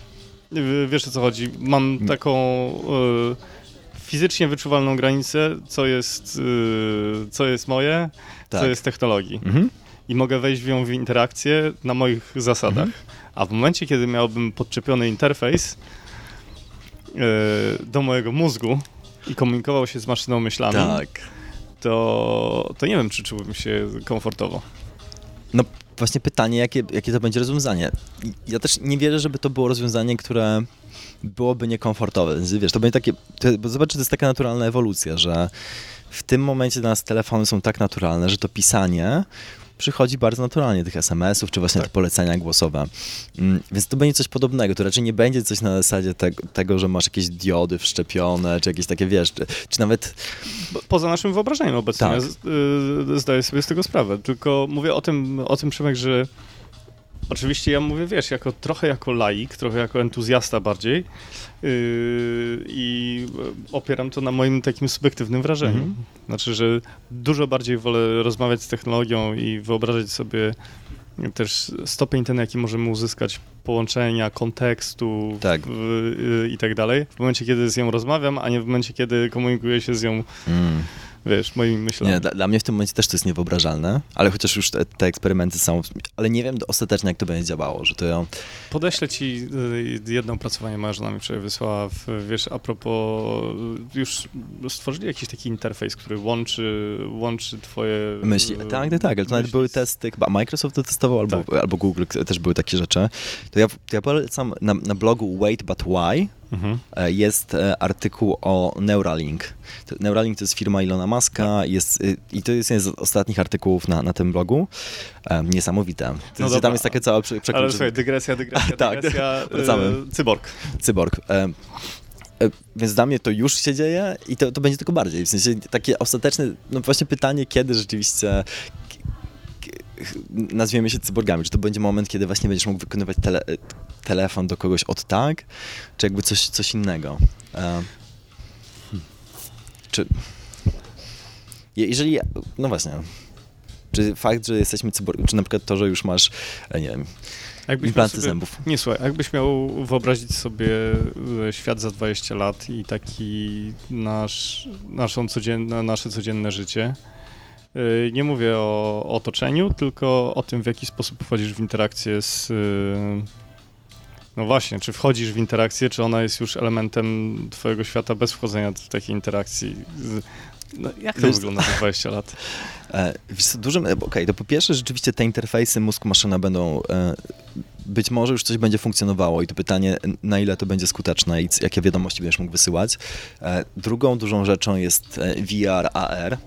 y, wiesz o co chodzi, mam Mm. taką y, fizycznie wyczuwalną granicę, co jest, y, co jest moje, Tak. co jest technologii. Mhm. I mogę wejść w nią w interakcję na moich zasadach. Mhm. A w momencie, kiedy miałbym podczepiony interfejs y, do mojego mózgu i komunikował się z maszyną myślami, Tak. to, to nie wiem, czy czułbym się komfortowo. No właśnie pytanie, jakie, jakie to będzie rozwiązanie. Ja też nie wierzę, żeby to było rozwiązanie, które byłoby niekomfortowe. Więc Wiesz, to będzie takie, to, bo zobacz, to jest taka naturalna ewolucja, że w tym momencie dla nas telefony są tak naturalne, że to pisanie przychodzi bardzo naturalnie, tych SMS-ów, czy właśnie Tak. te polecenia głosowe. Mm, Więc to będzie coś podobnego. To raczej nie będzie coś na zasadzie te, tego, że masz jakieś diody wszczepione, czy jakieś takie, wiesz, czy, czy nawet Poza naszym wyobrażeniem obecnie, Tak. ja z, y, zdaję sobie z tego sprawę. Tylko mówię o tym, o tym Przemek, że oczywiście ja mówię, wiesz, jako, trochę jako laik, trochę jako entuzjasta bardziej yy, i opieram to na moim takim subiektywnym wrażeniu. Mhm. Znaczy, że dużo bardziej wolę rozmawiać z technologią i wyobrażać sobie też stopień ten, jaki możemy uzyskać połączenia, kontekstu Tak. w, y, i tak dalej, w momencie, kiedy z nią rozmawiam, a nie w momencie, kiedy komunikuję się z nią, mm, wiesz, moimi myślami. Nie, dla, dla mnie w tym momencie też to jest niewyobrażalne, ale chociaż już te, te eksperymenty są, ale nie wiem ostatecznie jak to będzie działało, że to Podeślę ci y, jedno opracowanie, moja żona mi wczoraj wysłała, w, wiesz, a propos, y, już stworzyli jakiś taki interfejs, który łączy, łączy twoje... myśli. y, Tak, tak, tak, ale to nawet myśli były testy, chyba Microsoft to testował, albo, Tak. albo Google też były takie rzeczy. To ja, to ja polecam na, na blogu Wait But Why Mhm. e, jest e, artykuł o Neuralink. Neuralink to jest firma Ilona Muska jest, y, i to jest jeden z ostatnich artykułów na, na tym blogu. E, Niesamowite. To No jest, tam jest takie całe prze- Ale przekroczenie. słuchaj, dygresja, dygresja, Tak, dygresja, wracamy. cyborg. cyborg. E, e, więc dla mnie to już się dzieje i to, to będzie tylko bardziej. W sensie takie ostateczne, no właśnie pytanie, kiedy rzeczywiście, nazwiemy się cyborgami, czy to będzie moment, kiedy właśnie będziesz mógł wykonywać tele, telefon do kogoś od tak, czy jakby coś, coś innego. E, czy... Jeżeli, no właśnie, czy fakt, że jesteśmy cyborgami, czy na przykład to, że już masz, e, nie wiem, Jakbyś implanty sobie, zębów. Nie, słuchaj, jakbyś miał wyobrazić sobie e, świat za 20 lat i taki nasz, naszą codzienne, nasze codzienne życie, e, nie mówię o, o otoczeniu, tylko o tym, w jaki sposób wchodzisz w interakcję z... E, no właśnie, czy wchodzisz w interakcję, czy ona jest już elementem twojego świata bez wchodzenia w takiej interakcji? No, jak to Wiesz, wygląda za 20 lat? E, dużym, okej, okay, to po pierwsze rzeczywiście te interfejsy mózg-maszyna będą, e, być może już coś będzie funkcjonowało i to pytanie, na ile to będzie skuteczne i jakie wiadomości będziesz mógł wysyłać. E, drugą dużą rzeczą jest VR, AR,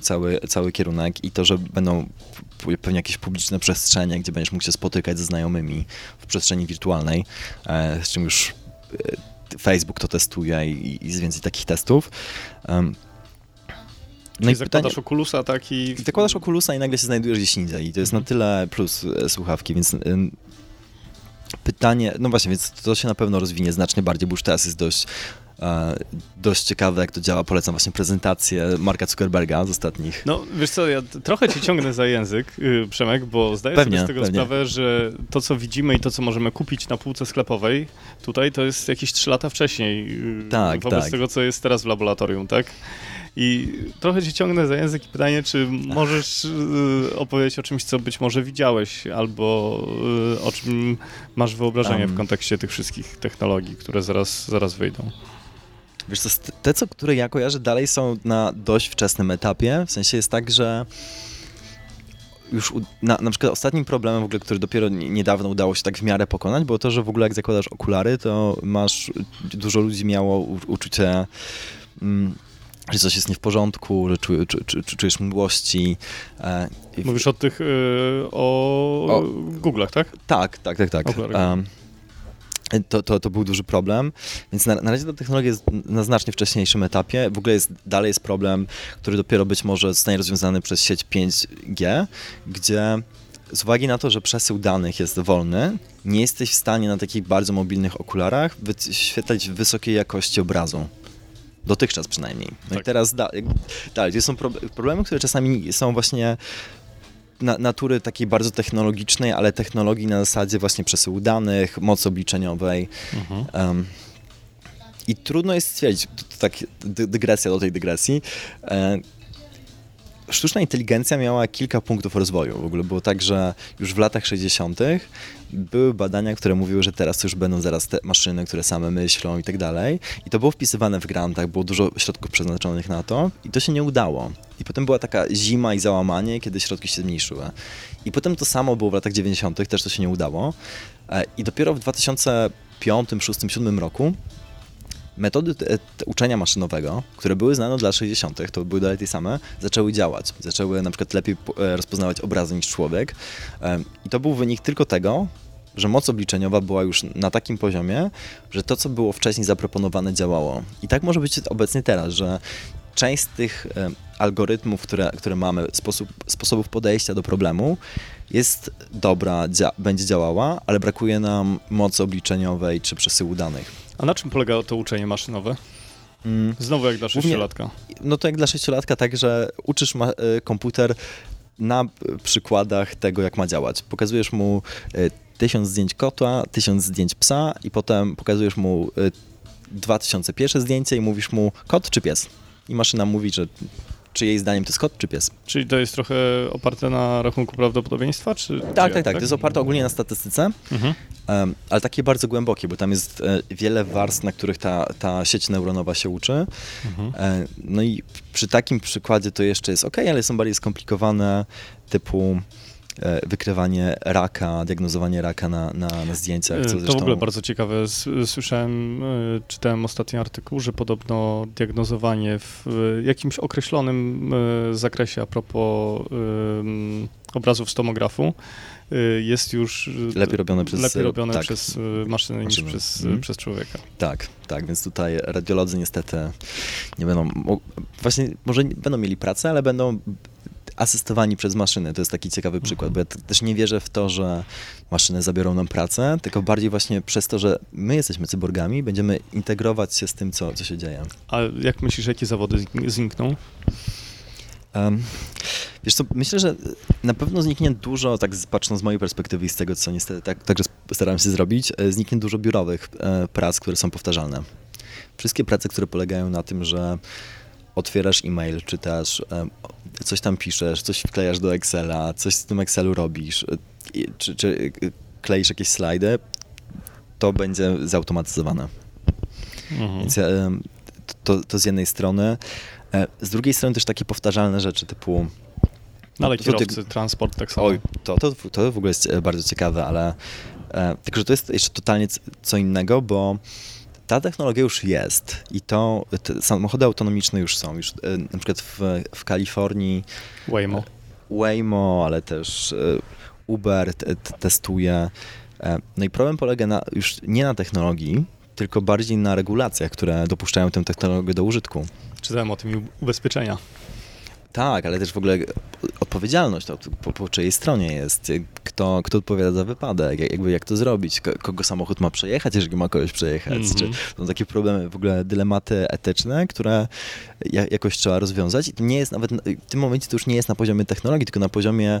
cały, cały kierunek i to, że będą pewnie jakieś publiczne przestrzenie, gdzie będziesz mógł się spotykać ze znajomymi w przestrzeni wirtualnej, z czym już Facebook to testuje i, jest więcej takich testów. No i zakładasz pytanie, Oculusa, tak i... Zakładasz Oculusa i nagle się znajdujesz gdzieś indziej i to jest mhm. na tyle plus e, słuchawki, więc pytanie, no właśnie, więc to się na pewno rozwinie znacznie bardziej, bo już teraz jest dość e, dość ciekawe, jak to działa. Polecam właśnie prezentację Marka Zuckerberga z ostatnich. No, wiesz co, ja trochę cię ciągnę za język, yy, Przemek, bo zdaję pewnie, sobie z tego pewnie. sprawę, że to, co widzimy i to, co możemy kupić na półce sklepowej, tutaj to jest jakieś 3 lata wcześniej yy, tak, wobec tak. tego, co jest teraz w laboratorium, tak? I trochę cię ciągnę za język i pytanie, czy możesz y, opowiedzieć o czymś, co być może widziałeś, albo y, o czym masz wyobrażenie w kontekście tych wszystkich technologii, które zaraz, zaraz wyjdą. Wiesz co, te, co, które ja kojarzę, dalej są na dość wczesnym etapie. W sensie jest tak, że już na, na przykład ostatnim problemem w ogóle, który dopiero niedawno udało się tak w miarę pokonać, było to, że w ogóle jak zakładasz okulary, to masz, dużo ludzi miało uczucie mm, że coś jest nie w porządku, że czu, czu, czu, czujesz mdłości. E, Mówisz o tych, y, o, o Google'ach, tak? Tak, tak, tak, tak. Um, to, to, to był duży problem, więc na, na razie ta technologia jest na znacznie wcześniejszym etapie. W ogóle jest, dalej jest problem, który dopiero być może zostanie rozwiązany przez sieć 5G, gdzie z uwagi na to, że przesył danych jest wolny, nie jesteś w stanie na takich bardzo mobilnych okularach wyświetlać wysokiej jakości obrazu. Dotychczas przynajmniej. No tak. i teraz da, dalej, to są pro, problemy, które czasami są właśnie na, natury takiej bardzo technologicznej, ale technologii na zasadzie właśnie przesyłu danych, mocy obliczeniowej. Mhm. Um, I trudno jest stwierdzić, to, to tak dygresja do tej dygresji, e, sztuczna inteligencja miała kilka punktów rozwoju. W ogóle było tak, że już w latach 60. były badania, które mówiły, że teraz już będą zaraz te maszyny, które same myślą i tak dalej. I to było wpisywane w grantach, było dużo środków przeznaczonych na to i to się nie udało. I potem była taka zima i załamanie, kiedy środki się zmniejszyły. I potem to samo było w latach 90., też to się nie udało. E, I dopiero w 2005, 2006, 2007 roku metody te, te uczenia maszynowego, które były znane od lat 60., to były dalej te same, zaczęły działać. Zaczęły na przykład lepiej e, rozpoznawać obrazy niż człowiek. I to był wynik tylko tego, że moc obliczeniowa była już na takim poziomie, że to, co było wcześniej zaproponowane, działało. I tak może być obecnie teraz, że część z tych algorytmów, które, które mamy, sposób, sposobów podejścia do problemu jest dobra, dzia będzie działała, ale brakuje nam mocy obliczeniowej czy przesyłu danych. A na czym polega to uczenie maszynowe? Mm. Znowu jak dla sześciolatka. No to jak dla sześciolatka, tak, że uczysz y, komputer na przykładach tego, jak ma działać. Pokazujesz mu y, tysiąc zdjęć kota, tysiąc zdjęć psa i potem pokazujesz mu y, dwa tysiące pierwsze zdjęcie i mówisz mu kot czy pies. I maszyna mówi, że czy jej zdaniem to jest kot czy pies. Czyli to jest trochę oparte na rachunku prawdopodobieństwa? Czy, tak, czy tak, tak, tak. To jest oparte ogólnie na statystyce, mhm. um, ale takie bardzo głębokie, bo tam jest e, wiele warstw, na których ta, ta sieć neuronowa się uczy. Mhm. E, no i przy takim przykładzie to jeszcze jest ok, ale są bardziej skomplikowane, typu wykrywanie raka, diagnozowanie raka na, na, na zdjęciach. Zresztą... To w ogóle bardzo ciekawe. Słyszałem, e, czytałem ostatni artykuł, że podobno diagnozowanie w jakimś określonym e, zakresie a propos obrazów z tomografu jest już lepiej robione przez, lepiej robione tak, przez maszyny niż przez, hmm. przez człowieka. Tak, tak, więc tutaj radiolodzy niestety nie będą, właśnie może będą mieli pracę, ale będą asystowani przez maszyny. To jest taki ciekawy przykład, bo ja też nie wierzę w to, że maszyny zabiorą nam pracę, tylko bardziej właśnie przez to, że my jesteśmy cyborgami, będziemy integrować się z tym, co, co się dzieje. A jak myślisz, jakie zawody znikną? Um, wiesz co, myślę, że na pewno zniknie dużo, tak patrząc z mojej perspektywy i z tego, co niestety tak, także staram się zrobić, e, zniknie dużo biurowych e, prac, które są powtarzalne. Wszystkie prace, które polegają na tym, że otwierasz e-mail, czytasz, e, coś tam piszesz, coś wklejasz do Excela, coś z tym Excelu robisz, czy, czy kleisz jakieś slajdy, to będzie zautomatyzowane. Mhm. Więc to, to z jednej strony. E, z drugiej strony też takie powtarzalne rzeczy typu... No ale kierowcy, transport tak samo. Oj, to, to, to w ogóle jest e, bardzo ciekawe, ale e, tylko, że to jest jeszcze totalnie co innego, bo ta technologia już jest i to samochody autonomiczne już są. Już na przykład w, w Kalifornii Waymo. Waymo, ale też Uber testuje. No i problem polega na, już nie na technologii, tylko bardziej na regulacjach, które dopuszczają tę technologię do użytku. Czytałem o tym ubezpieczenia. Tak, ale też w ogóle odpowiedzialność to po, po czyjej stronie jest, kto, kto odpowiada za wypadek, jakby jak to zrobić, kogo samochód ma przejechać, jeżeli ma kogoś przejechać. Mm -hmm. Czy mhm. są takie problemy, w ogóle dylematy etyczne, które jakoś trzeba rozwiązać i to nie jest nawet, w tym momencie to już nie jest na poziomie technologii, tylko na poziomie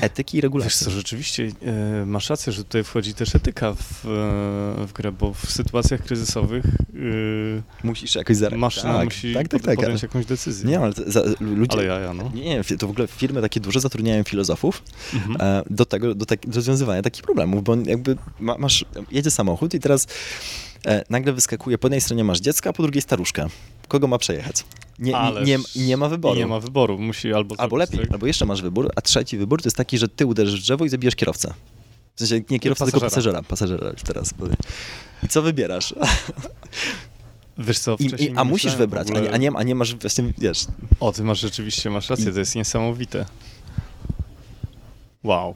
etyki i regulacji. Wiesz co, rzeczywiście e, masz rację, że tutaj wchodzi też etyka w, w grę, bo w sytuacjach kryzysowych e, musisz jakoś zareagować. Maszyna tak, musi tak, tak, tak, podjąć jakąś decyzję. Nie, ale za, ludzie... Ale ja, ja, no. Nie, to w ogóle firmy takie duże zatrudniają filozofów mhm. E, do tego, do, tak, do rozwiązywania takich problemów, bo jakby ma, masz, jedzie samochód i teraz e, nagle wyskakuje, po jednej stronie masz dziecka, a po drugiej staruszkę. Kogo ma przejechać? Nie, nie, nie, ma wyboru. Nie ma wyboru, musi albo... Albo lepiej, tak. albo jeszcze masz wybór, a trzeci wybór to jest taki, że ty uderzysz w drzewo i zabijesz kierowcę. W sensie nie kierowcę, tylko pasażera. Pasażera już teraz. I co wybierasz? Wiesz co, I, i, a musisz wybrać, ogóle... a, nie, a, nie, a nie masz właśnie, wiesz... O, ty masz rzeczywiście, masz rację, I... to jest niesamowite. Wow.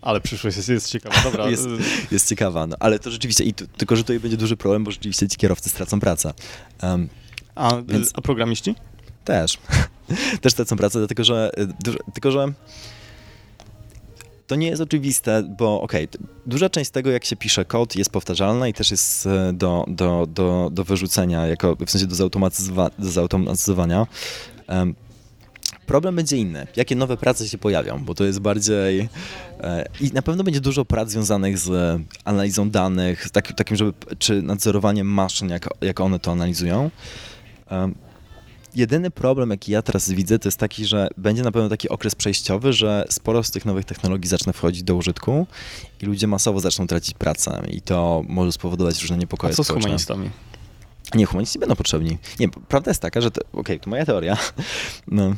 Ale przyszłość jest, jest ciekawa, dobra. jest, jest ciekawa, no, ale to rzeczywiście, i tu, tylko że tutaj będzie duży problem, bo rzeczywiście ci kierowcy stracą pracę. Um, a, więc... a programiści? Też. Też stracą pracę, dlatego że, tylko że to nie jest oczywiste, bo okej, okay, duża część tego, jak się pisze kod, jest powtarzalna i też jest e, do, do, do, do wyrzucenia, jako, w sensie do, zautomatyzowa do zautomatyzowania. Um, problem będzie inny. Jakie nowe prace się pojawią, bo to jest bardziej... E, I na pewno będzie dużo prac związanych z analizą danych, tak, takim, żeby, czy nadzorowaniem maszyn, jak, jak one to analizują. Jedyny problem, jaki ja teraz widzę, to jest taki, że będzie na pewno taki okres przejściowy, że sporo z tych nowych technologii zacznie wchodzić do użytku i ludzie masowo zaczną tracić pracę i to może spowodować różne niepokoje A co z humanistami? Nie, humaniści będą potrzebni. Nie, prawda jest taka, że, okej, okay, to moja teoria, no,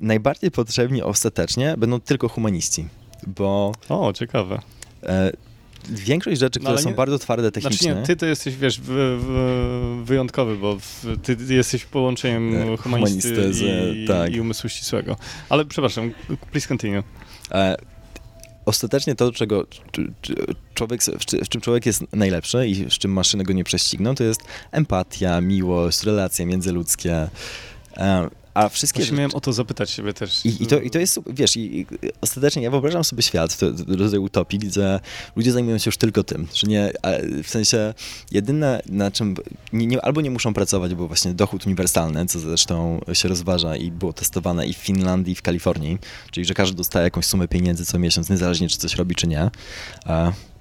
najbardziej potrzebni ostatecznie będą tylko humaniści, bo... O, ciekawe. E, większość rzeczy, no, które są nie, bardzo twarde technicznie... Znaczy nie, ty to jesteś, wiesz, wyjątkowy, bo w, ty jesteś połączeniem e, humanisty i, tak. i umysłu ścisłego. Ale przepraszam, please continue. E, ostatecznie to, czego człowiek, w czym człowiek jest najlepszy i z czym maszyny go nie prześcigną, to jest empatia, miłość, relacje międzyludzkie. A wszystkie... Właśnie miałem o to zapytać siebie też. I, i, to, i to jest, wiesz, i, i ostatecznie ja wyobrażam sobie świat w rodzaju utopii, gdzie ludzie zajmują się już tylko tym, że nie, w sensie jedyne na czym, nie, nie, albo nie muszą pracować, bo właśnie dochód uniwersalny, co zresztą się rozważa i było testowane i w Finlandii, i w Kalifornii, czyli że każdy dostaje jakąś sumę pieniędzy co miesiąc, niezależnie czy coś robi, czy nie.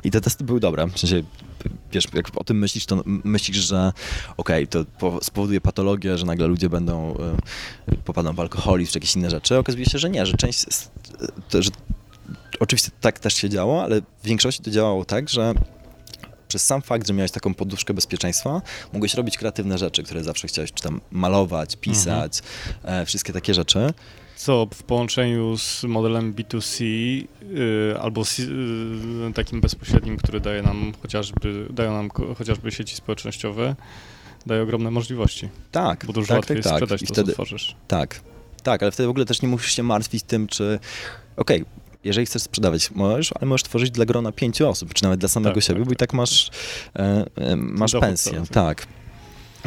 I te testy były dobre. W sensie, wiesz, jak o tym myślisz, to myślisz, że okej, okay, to spowoduje patologię, że nagle ludzie będą, y, popadną w alkoholizm czy jakieś inne rzeczy. Okazuje się, że nie, że część, to, że oczywiście tak też się działo, ale w większości to działało tak, że przez sam fakt, że miałeś taką poduszkę bezpieczeństwa, mogłeś robić kreatywne rzeczy, które zawsze chciałeś, czy tam malować, pisać, mhm. e, wszystkie takie rzeczy co w połączeniu z modelem B2C yy, albo z, yy, takim bezpośrednim, który daje nam chociażby, dają nam chociażby sieci społecznościowe, daje ogromne możliwości. Tak, bo dużo tak, łatwiej tak, sprzedać tak. to, wtedy, co tworzysz. Tak, tak, ale wtedy w ogóle też nie musisz się martwić tym, czy okej, okay, jeżeli chcesz sprzedawać, możesz, ale możesz tworzyć dla grona pięciu osób, czy nawet dla samego tak, siebie, tak, bo i tak, tak masz, e, e, masz pensję. Tak.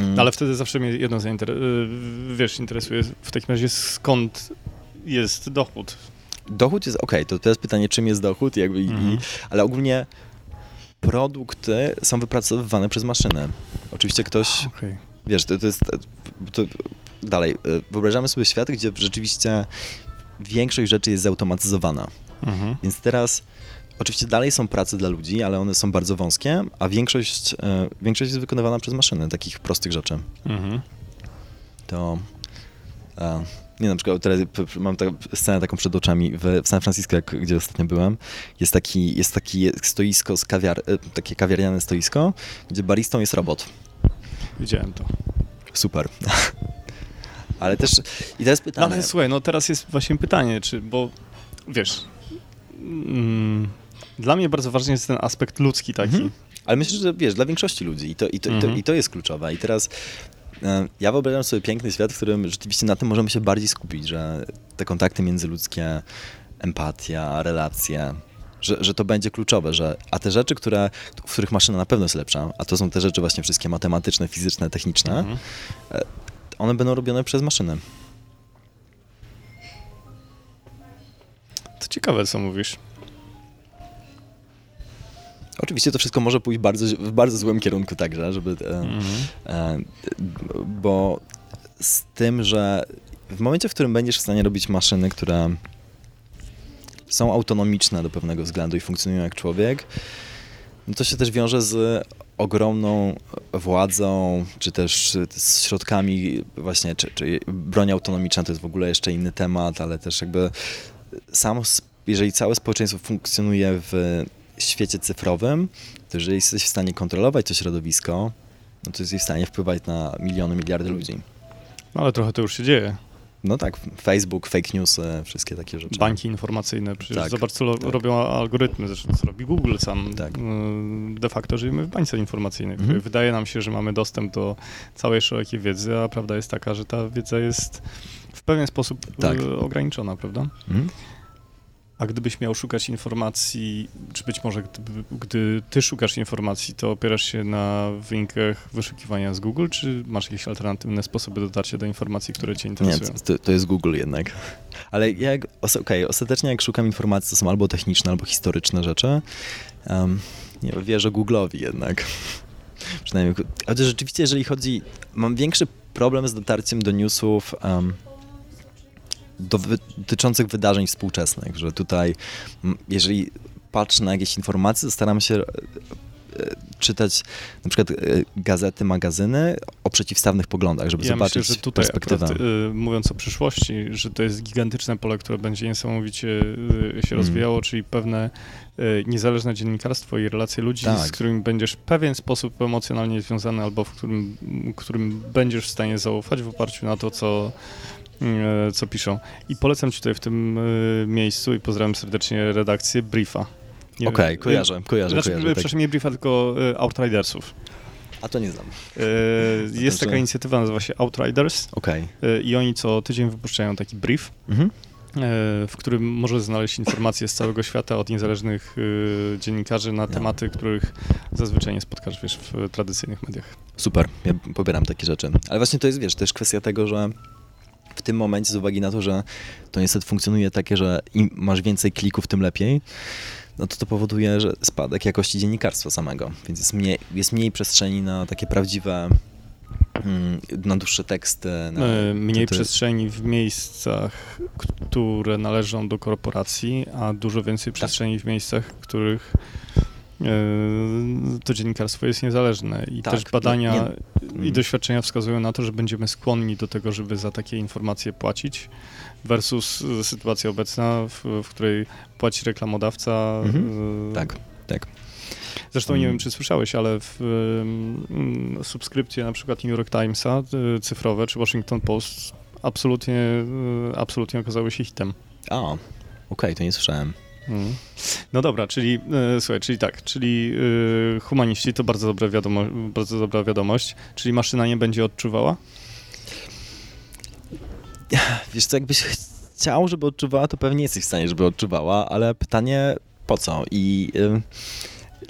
Mm. Ale wtedy zawsze mnie jedno zainteresuje, wiesz, interesuje w takim razie skąd jest dochód. Dochód jest, okej, to teraz pytanie, czym jest dochód, jakby, Mhm. i, ale ogólnie produkty są wypracowywane przez maszynę. Oczywiście ktoś, Okej. wiesz, to, to jest, to, dalej, y, wyobrażamy sobie świat, gdzie rzeczywiście większość rzeczy jest zautomatyzowana. Mhm. Więc teraz oczywiście dalej są prace dla ludzi, ale one są bardzo wąskie, a większość, e, większość jest wykonywana przez maszyny, takich prostych rzeczy. Mhm. To e, nie na przykład teraz mam tak, scenę taką przed oczami w, w San Francisco, jak, gdzie ostatnio byłem. Jest taki, jest taki stoisko z kawiar, e, takie kawiarniane stoisko, gdzie baristą jest robot. Widziałem to. Super. Ale też i teraz No pytanie. ale słuchaj, no teraz jest właśnie pytanie, czy, bo wiesz, mm, dla mnie bardzo ważny jest ten aspekt ludzki taki. Mhm. Ale myślę, że wiesz, dla większości ludzi i to, i to, i Mhm. to, i to jest kluczowe. I teraz e, ja wyobrażam sobie piękny świat, w którym rzeczywiście na tym możemy się bardziej skupić, że te kontakty międzyludzkie, empatia, relacje, że, że to będzie kluczowe, że a te rzeczy, które, w których maszyna na pewno jest lepsza, a to są te rzeczy właśnie wszystkie matematyczne, fizyczne, techniczne, Mhm. one będą robione przez maszyny. To ciekawe, co mówisz. Oczywiście to wszystko może pójść bardzo, w bardzo złym kierunku także, żeby... E, Mhm. E, bo z tym, że w momencie, w którym będziesz w stanie robić maszyny, które są autonomiczne do pewnego względu i funkcjonują jak człowiek, no to się też wiąże z ogromną władzą, czy też z środkami właśnie, czy, czy broń autonomiczna to jest w ogóle jeszcze inny temat, ale też jakby jeżeli całe społeczeństwo funkcjonuje w świecie cyfrowym, to jeżeli jesteś w stanie kontrolować to środowisko, no to jesteś w stanie wpływać na miliony, miliardy ludzi. No ale trochę to już się dzieje. No tak, Facebook, fake news, wszystkie takie rzeczy. Banki informacyjne, przecież Tak, zobacz, co tak. robią algorytmy, zresztą co robi Google sam. Tak. Y, De facto żyjemy w bańce informacyjnej, Mhm. wydaje nam się, że mamy dostęp do całej szerokiej wiedzy, a prawda jest taka, że ta wiedza jest w pewien sposób Tak. y, ograniczona, prawda? Mhm. A gdybyś miał szukać informacji, czy być może gdyby, gdy ty szukasz informacji, to opierasz się na wynikach wyszukiwania z Google, czy masz jakieś alternatywne sposoby dotarcia do informacji, które cię Nie, interesują? to, to jest Google jednak. Ale jak, os- okej, ostatecznie jak szukam informacji, to są albo techniczne, albo historyczne rzeczy. Um, nie wierzę Google'owi jednak. Przynajmniej, chociaż rzeczywiście, jeżeli chodzi, mam większy problem z dotarciem do newsów um, dotyczących wydarzeń współczesnych, że tutaj, jeżeli patrzę na jakieś informacje, to staram się e, e, czytać na przykład e, gazety, magazyny o przeciwstawnych poglądach, żeby Ja zobaczyć myślę, że tutaj perspektywę. akurat, y, mówiąc o przyszłości, że to jest gigantyczne pole, które będzie niesamowicie y, się Mm. rozwijało, czyli pewne y, niezależne dziennikarstwo i relacje ludzi, Tak. z którymi będziesz w pewien sposób emocjonalnie związany albo w którym, którym będziesz w stanie zaufać w oparciu na to, co, co piszą. I polecam ci tutaj w tym y, miejscu i pozdrawiam serdecznie redakcję Briefa. Okej, wiem, kojarzę, kojarzę, Znaczy, kojarzę. Tak. przepraszam, nie Briefa, tylko Outridersów. A to nie znam. Jest taka inicjatywa, nazywa się Outriders. Okej. I oni co tydzień wypuszczają taki brief, Mhm. w którym możesz znaleźć informacje z całego świata od niezależnych y, dziennikarzy na Ja. tematy, których zazwyczaj nie spotkasz wiesz, w tradycyjnych mediach. Super, ja pobieram takie rzeczy. Ale właśnie to jest, wiesz, też kwestia tego, że w tym momencie z uwagi na to, że to niestety funkcjonuje takie, że im masz więcej klików, tym lepiej, no to to powoduje, że spadek jakości dziennikarstwa samego, więc jest mniej, jest mniej przestrzeni na takie prawdziwe, mm, na dłuższe teksty. Na, Y, Mniej przestrzeni w miejscach, które należą do korporacji, a dużo więcej przestrzeni w miejscach, w których to dziennikarstwo jest niezależne. I Tak, też badania nie- i doświadczenia wskazują na to, że będziemy skłonni do tego, żeby za takie informacje płacić, versus sytuacja obecna, w, w której płaci reklamodawca. Mhm. y, Tak, tak. Zresztą nie Mm. wiem, czy słyszałeś, ale w y, subskrypcje na przykład New York Timesa y, cyfrowe czy Washington Post absolutnie, y, absolutnie okazały się hitem. A, okej, to nie słyszałem. No dobra, czyli e, słuchaj, czyli tak, czyli e, humaniści to bardzo dobra, wiadomo, bardzo dobra wiadomość, czyli maszyna nie będzie odczuwała? Wiesz co, jakbyś chciał, żeby odczuwała, to pewnie jesteś w stanie, żeby odczuwała, ale pytanie po co? I y,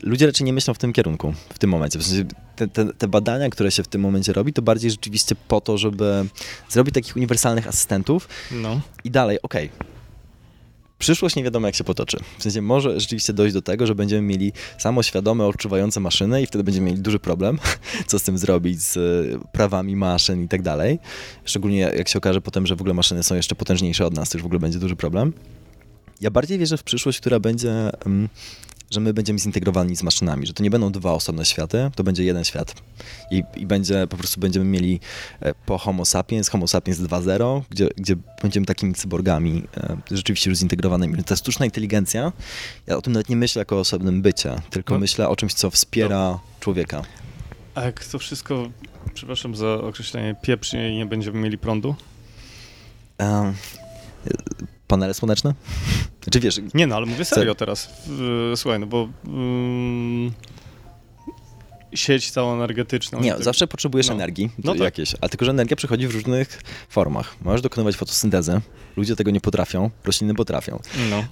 ludzie raczej nie myślą w tym kierunku w tym momencie. W sensie te, te, te, badania, które się w tym momencie robi, to bardziej rzeczywiście po to, żeby zrobić takich uniwersalnych asystentów no. i dalej, okej, okay, przyszłość nie wiadomo jak się potoczy. W sensie może rzeczywiście dojść do tego, że będziemy mieli samoświadome, odczuwające maszyny i wtedy będziemy mieli duży problem, co z tym zrobić, z prawami maszyn i tak dalej. Szczególnie jak się okaże potem, że w ogóle maszyny są jeszcze potężniejsze od nas, to już w ogóle będzie duży problem. Ja bardziej wierzę w przyszłość, która będzie um, że my będziemy zintegrowani z maszynami, że to nie będą dwa osobne światy, to będzie jeden świat. I, i będzie, po prostu będziemy mieli e, po Homo sapiens, Homo sapiens 2.0, gdzie, gdzie będziemy takimi cyborgami e, rzeczywiście już zintegrowanymi. Ta sztuczna inteligencja, ja o tym nawet nie myślę jako o osobnym bycie, tylko no. myślę o czymś, co wspiera no. człowieka. A jak to wszystko, przepraszam za określenie, pieprznie i nie będziemy mieli prądu? Um, panele słoneczne? Znaczy wiesz... Nie no, ale mówię serio teraz. Słuchaj, no bo... Um, sieć całą energetyczną. Nie, tak... zawsze potrzebujesz no. energii no tak. jakieś, ale tylko, że energia przychodzi w różnych formach. Możesz dokonywać fotosyntezę, ludzie tego nie potrafią, rośliny potrafią. No.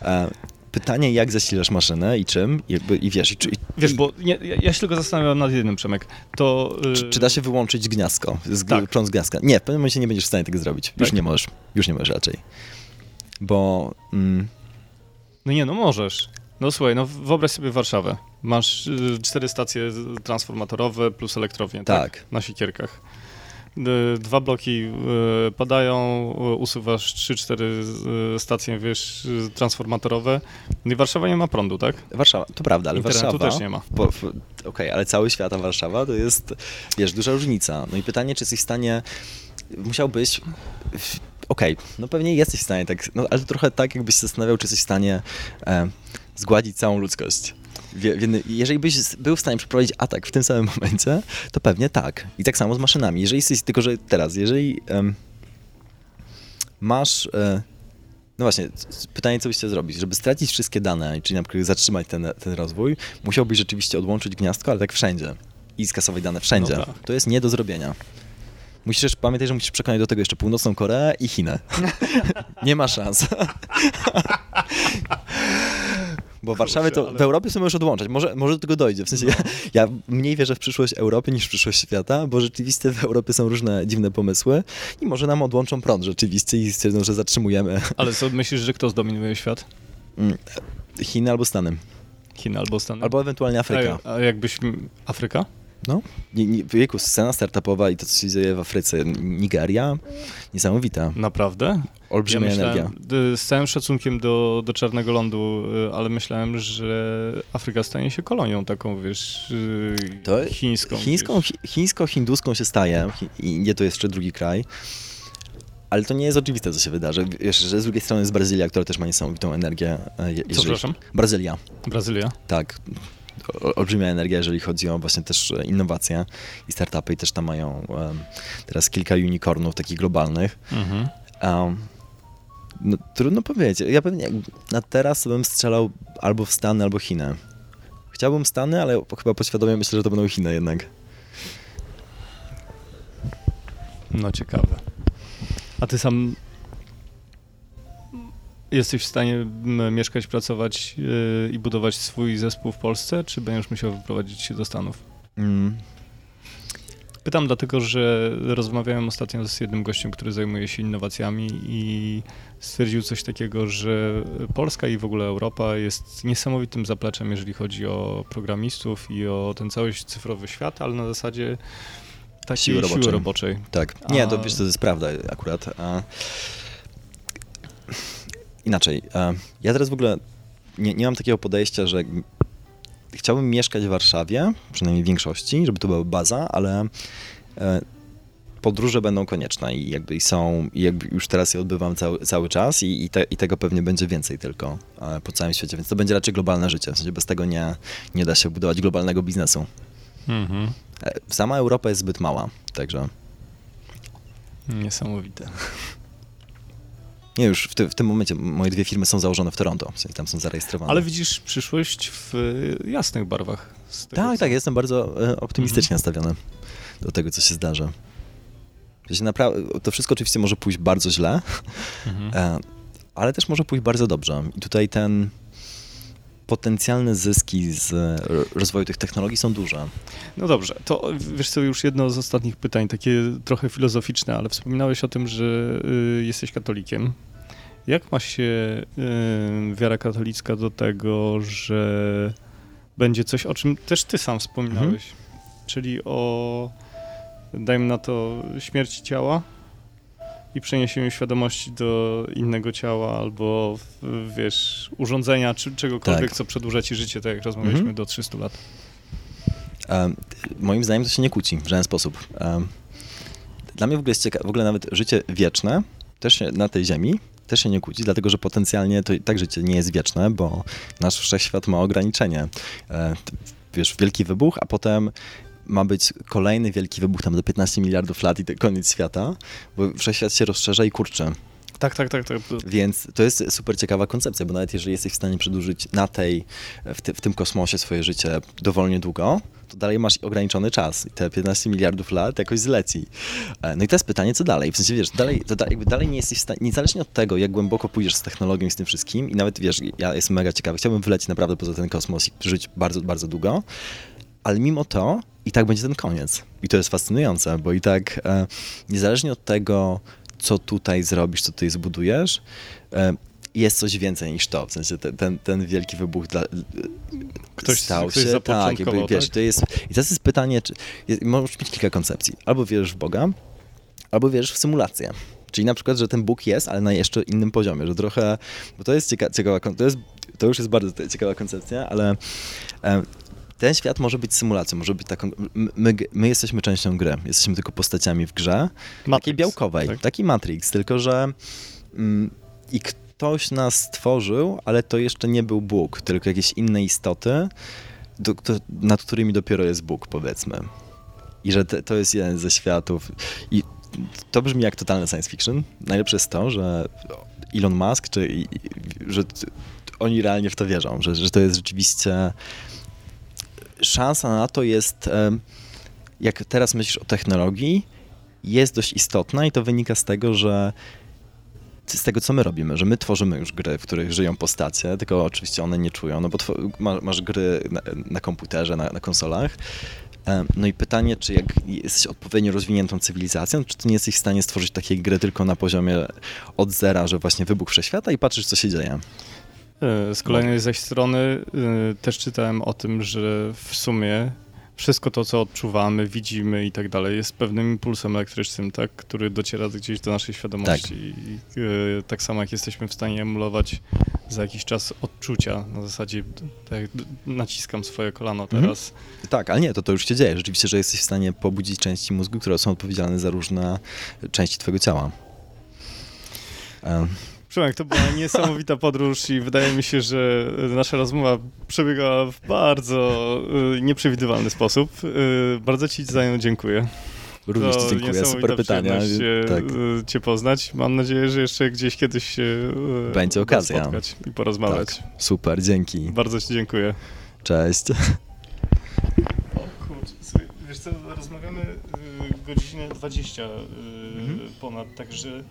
Pytanie, jak zasilasz maszynę i czym, i, jakby, i wiesz... I, i, wiesz, bo nie, ja się tylko zastanawiam nad jednym, Przemek. To, yy... czy, czy, da się wyłączyć gniazdko, z, tak. prąd z gniazdka? Nie, w pewnym momencie nie będziesz w stanie tego zrobić. Już tak. nie możesz, już nie możesz raczej bo... Mm... No nie, no możesz. No słuchaj, no wyobraź sobie Warszawę. Masz y, cztery stacje transformatorowe plus elektrownię, tak? tak? Na Sikierkach. Dwa bloki y, padają, usuwasz trzy, cztery y, stacje, wiesz, transformatorowe. No I Warszawa nie ma prądu, tak? Warszawa, to prawda, ale Internetu Warszawa... też nie ma. Okej, okay, ale cały świat, a Warszawa to jest, wiesz, duża różnica. No i pytanie, czy jesteś w stanie... Musiałbyś okej, okay, no pewnie jesteś w stanie tak, no ale trochę tak, jakbyś się zastanawiał, czy jesteś w stanie e, zgładzić całą ludzkość. Jeżeli byś był w stanie przeprowadzić atak w tym samym momencie, to pewnie tak. I tak samo z maszynami. Jeżeli jesteś, tylko że teraz, jeżeli um, masz... E, no właśnie, pytanie, co byś chciał zrobić? Żeby stracić wszystkie dane, czyli na przykład zatrzymać ten, ten rozwój, musiałbyś rzeczywiście odłączyć gniazdko, ale tak wszędzie. I skasować dane wszędzie. No tak. To jest nie do zrobienia. Musisz pamiętać, że musisz przekonać do tego jeszcze północną Koreę i Chinę. nie ma szans. Bo w Warszawie to w Europie sobie możesz odłączać. Może, może do tego dojdzie. W sensie ja, ja, mniej wierzę w przyszłość Europy niż w przyszłość świata, bo rzeczywiście w Europie są różne dziwne pomysły i może nam odłączą prąd rzeczywiście i stwierdzą, że zatrzymujemy. Ale co myślisz, że kto zdominuje świat? Mm, Chiny albo Stany. Chiny albo Stany. Albo ewentualnie Afryka. A, a jakbyś... Afryka? No, nie, nie, wieku, scena startupowa i to, co się dzieje w Afryce, Nigeria, niesamowita. Naprawdę? Olbrzymia ja energia. Z całym szacunkiem do, do Czarnego Lądu, y, ale myślałem, że Afryka stanie się kolonią taką, wiesz, y, to chińską. Chińską, chińsko-hinduską się staje. Indie to jest jeszcze drugi kraj. Ale to nie jest oczywiste, co się wydarzy. Wiesz, że z drugiej strony jest Brazylia, która też ma niesamowitą energię. E, jeżeli... Co, przepraszam? Brazylia. Brazylia? Tak olbrzymia energia, jeżeli chodzi o właśnie też innowacje i startupy i też tam mają um, teraz kilka unicornów takich globalnych. Mhm. Um, no, trudno powiedzieć. Ja pewnie na teraz bym strzelał albo w Stany, albo Chiny. Chciałbym Stany, ale chyba podświadomie myślę, że to będą Chiny jednak. No ciekawe. A ty sam Jesteś w stanie mieszkać, pracować yy, i budować swój zespół w Polsce, czy będziesz musiał wyprowadzić się do Stanów? Mm. Pytam dlatego, że rozmawiałem ostatnio z jednym gościem, który zajmuje się innowacjami i stwierdził coś takiego, że Polska i w ogóle Europa jest niesamowitym zapleczem, jeżeli chodzi o programistów i o ten cały cyfrowy świat, ale na zasadzie takiej siły roboczej. Siły roboczej. Tak. Nie, to wiesz, to jest prawda akurat. A inaczej. E, ja teraz w ogóle nie, nie mam takiego podejścia, że chciałbym mieszkać w Warszawie, przynajmniej w większości, żeby to była baza, ale e, podróże będą konieczne i jakby są, i jakby już teraz je odbywam cały, cały czas i, i, te, i, tego pewnie będzie więcej tylko e, po całym świecie, więc to będzie raczej globalne życie, w sensie bez tego nie, nie da się budować globalnego biznesu. Mhm. Sama Europa jest zbyt mała, także... Niesamowite. Nie, już w, ty, w, tym momencie moje dwie firmy są założone w Toronto, sensie tam są zarejestrowane. Ale widzisz przyszłość w e, jasnych barwach. Tak, co... tak, jestem bardzo e, optymistycznie mhm. nastawiony do tego, co się zdarzy. To wszystko oczywiście może pójść bardzo źle, mhm. E, ale też może pójść bardzo dobrze. I tutaj ten potencjalne zyski z rozwoju tych technologii są duże. No dobrze, to wiesz co, już jedno z ostatnich pytań, takie trochę filozoficzne, ale wspominałeś o tym, że y, jesteś katolikiem. Jak ma się y, wiara katolicka do tego, że będzie coś, o czym też ty sam wspominałeś, mhm. czyli o, dajmy na to, śmierci ciała? I przeniesieniu świadomości do innego ciała albo, wiesz, urządzenia czy czegokolwiek, tak. co przedłuża ci życie, tak jak rozmawialiśmy, mhm. do 300 lat. Um, moim zdaniem to się nie kłóci w żaden sposób. Um, dla mnie w ogóle jest ciekawe, w ogóle nawet życie wieczne, też na tej ziemi, też się nie kłóci, dlatego że potencjalnie to tak życie nie jest wieczne, bo nasz wszechświat ma ograniczenie. E, wiesz, wielki wybuch, a potem ma być kolejny wielki wybuch tam do 15 miliardów lat i koniec świata, bo wszechświat się rozszerza i kurczy. Tak, tak, tak, tak. Więc to jest super ciekawa koncepcja, bo nawet jeżeli jesteś w stanie przedłużyć na tej, w, w tym kosmosie swoje życie dowolnie długo, to dalej masz ograniczony czas i te 15 miliardów lat jakoś zleci. E, no i teraz pytanie, co dalej? W sensie, wiesz, dalej, to da, jakby dalej nie jesteś w stanie, niezależnie od tego, jak głęboko pójdziesz z technologią i z tym wszystkim i nawet, wiesz, ja jestem mega ciekawy, chciałbym wylecieć naprawdę poza ten kosmos i żyć bardzo, bardzo długo, ale mimo to i tak będzie ten koniec. I to jest fascynujące, bo i tak e, niezależnie od tego, co tutaj zrobisz, co tutaj zbudujesz, e, jest coś więcej niż to. W sensie ten, ten, ten wielki wybuch dla, ktoś, stał ktoś się. Tak, jakby, tak? wiesz, to jest. I teraz jest pytanie, czy jest, możesz mieć kilka koncepcji. Albo wierzysz w Boga, albo wierzysz w symulację. Czyli na przykład, że ten Bóg jest, ale na jeszcze innym poziomie, że trochę, bo to jest cieka ciekawa, to, jest, to już jest bardzo ciekawa koncepcja, ale e, ten świat może być symulacją, może być taką. My, my jesteśmy częścią gry, jesteśmy tylko postaciami w grze. Matrix, takiej białkowej, tak? taki Matrix, tylko że. Mm, I ktoś nas stworzył, ale to jeszcze nie był Bóg, tylko jakieś inne istoty, do, do, nad którymi dopiero jest Bóg, powiedzmy. I że te, to jest jeden ze światów. I to brzmi jak totalny science fiction. Najlepsze jest to, że Elon Musk, czy że oni realnie w to wierzą, że, że to jest rzeczywiście szansa na to jest, jak teraz myślisz o technologii, jest dość istotna i to wynika z tego, że z tego, co my robimy, że my tworzymy już gry, w których żyją postacie, tylko oczywiście one nie czują, no bo masz gry na, na komputerze, na, na, konsolach. No i pytanie, czy jak jesteś odpowiednio rozwiniętą cywilizacją, czy ty nie jesteś w stanie stworzyć takiej gry tylko na poziomie od zera, że właśnie wybuch wszechświata i patrzysz, co się dzieje. E, z kolejnej zaś strony e, też czytałem o tym, że w sumie wszystko to, co odczuwamy, widzimy i tak dalej, jest pewnym impulsem elektrycznym, tak, który dociera gdzieś do naszej świadomości. Tak. I, e, tak samo jak jesteśmy w stanie emulować za jakiś czas odczucia, na zasadzie tak naciskam swoje kolano mhm. teraz. Mhm. Tak, ale nie, to to już się dzieje. Rzeczywiście, że jesteś w stanie pobudzić części mózgu, które są odpowiedzialne za różne części twojego ciała. Przemek, to była niesamowita podróż i wydaje mi się, że nasza rozmowa przebiegała w bardzo y, nieprzewidywalny sposób. Y, bardzo Ci za nią dziękuję. Również Ci dziękuję, super pytania. Tak. Y, cię poznać. Mam nadzieję, że jeszcze gdzieś kiedyś się będzie okazja spotkać i porozmawiać. Tak. Super, dzięki. Bardzo Ci dziękuję. Cześć. O kurczę, wiesz co, rozmawiamy godzinę 20 mhm. ponad, także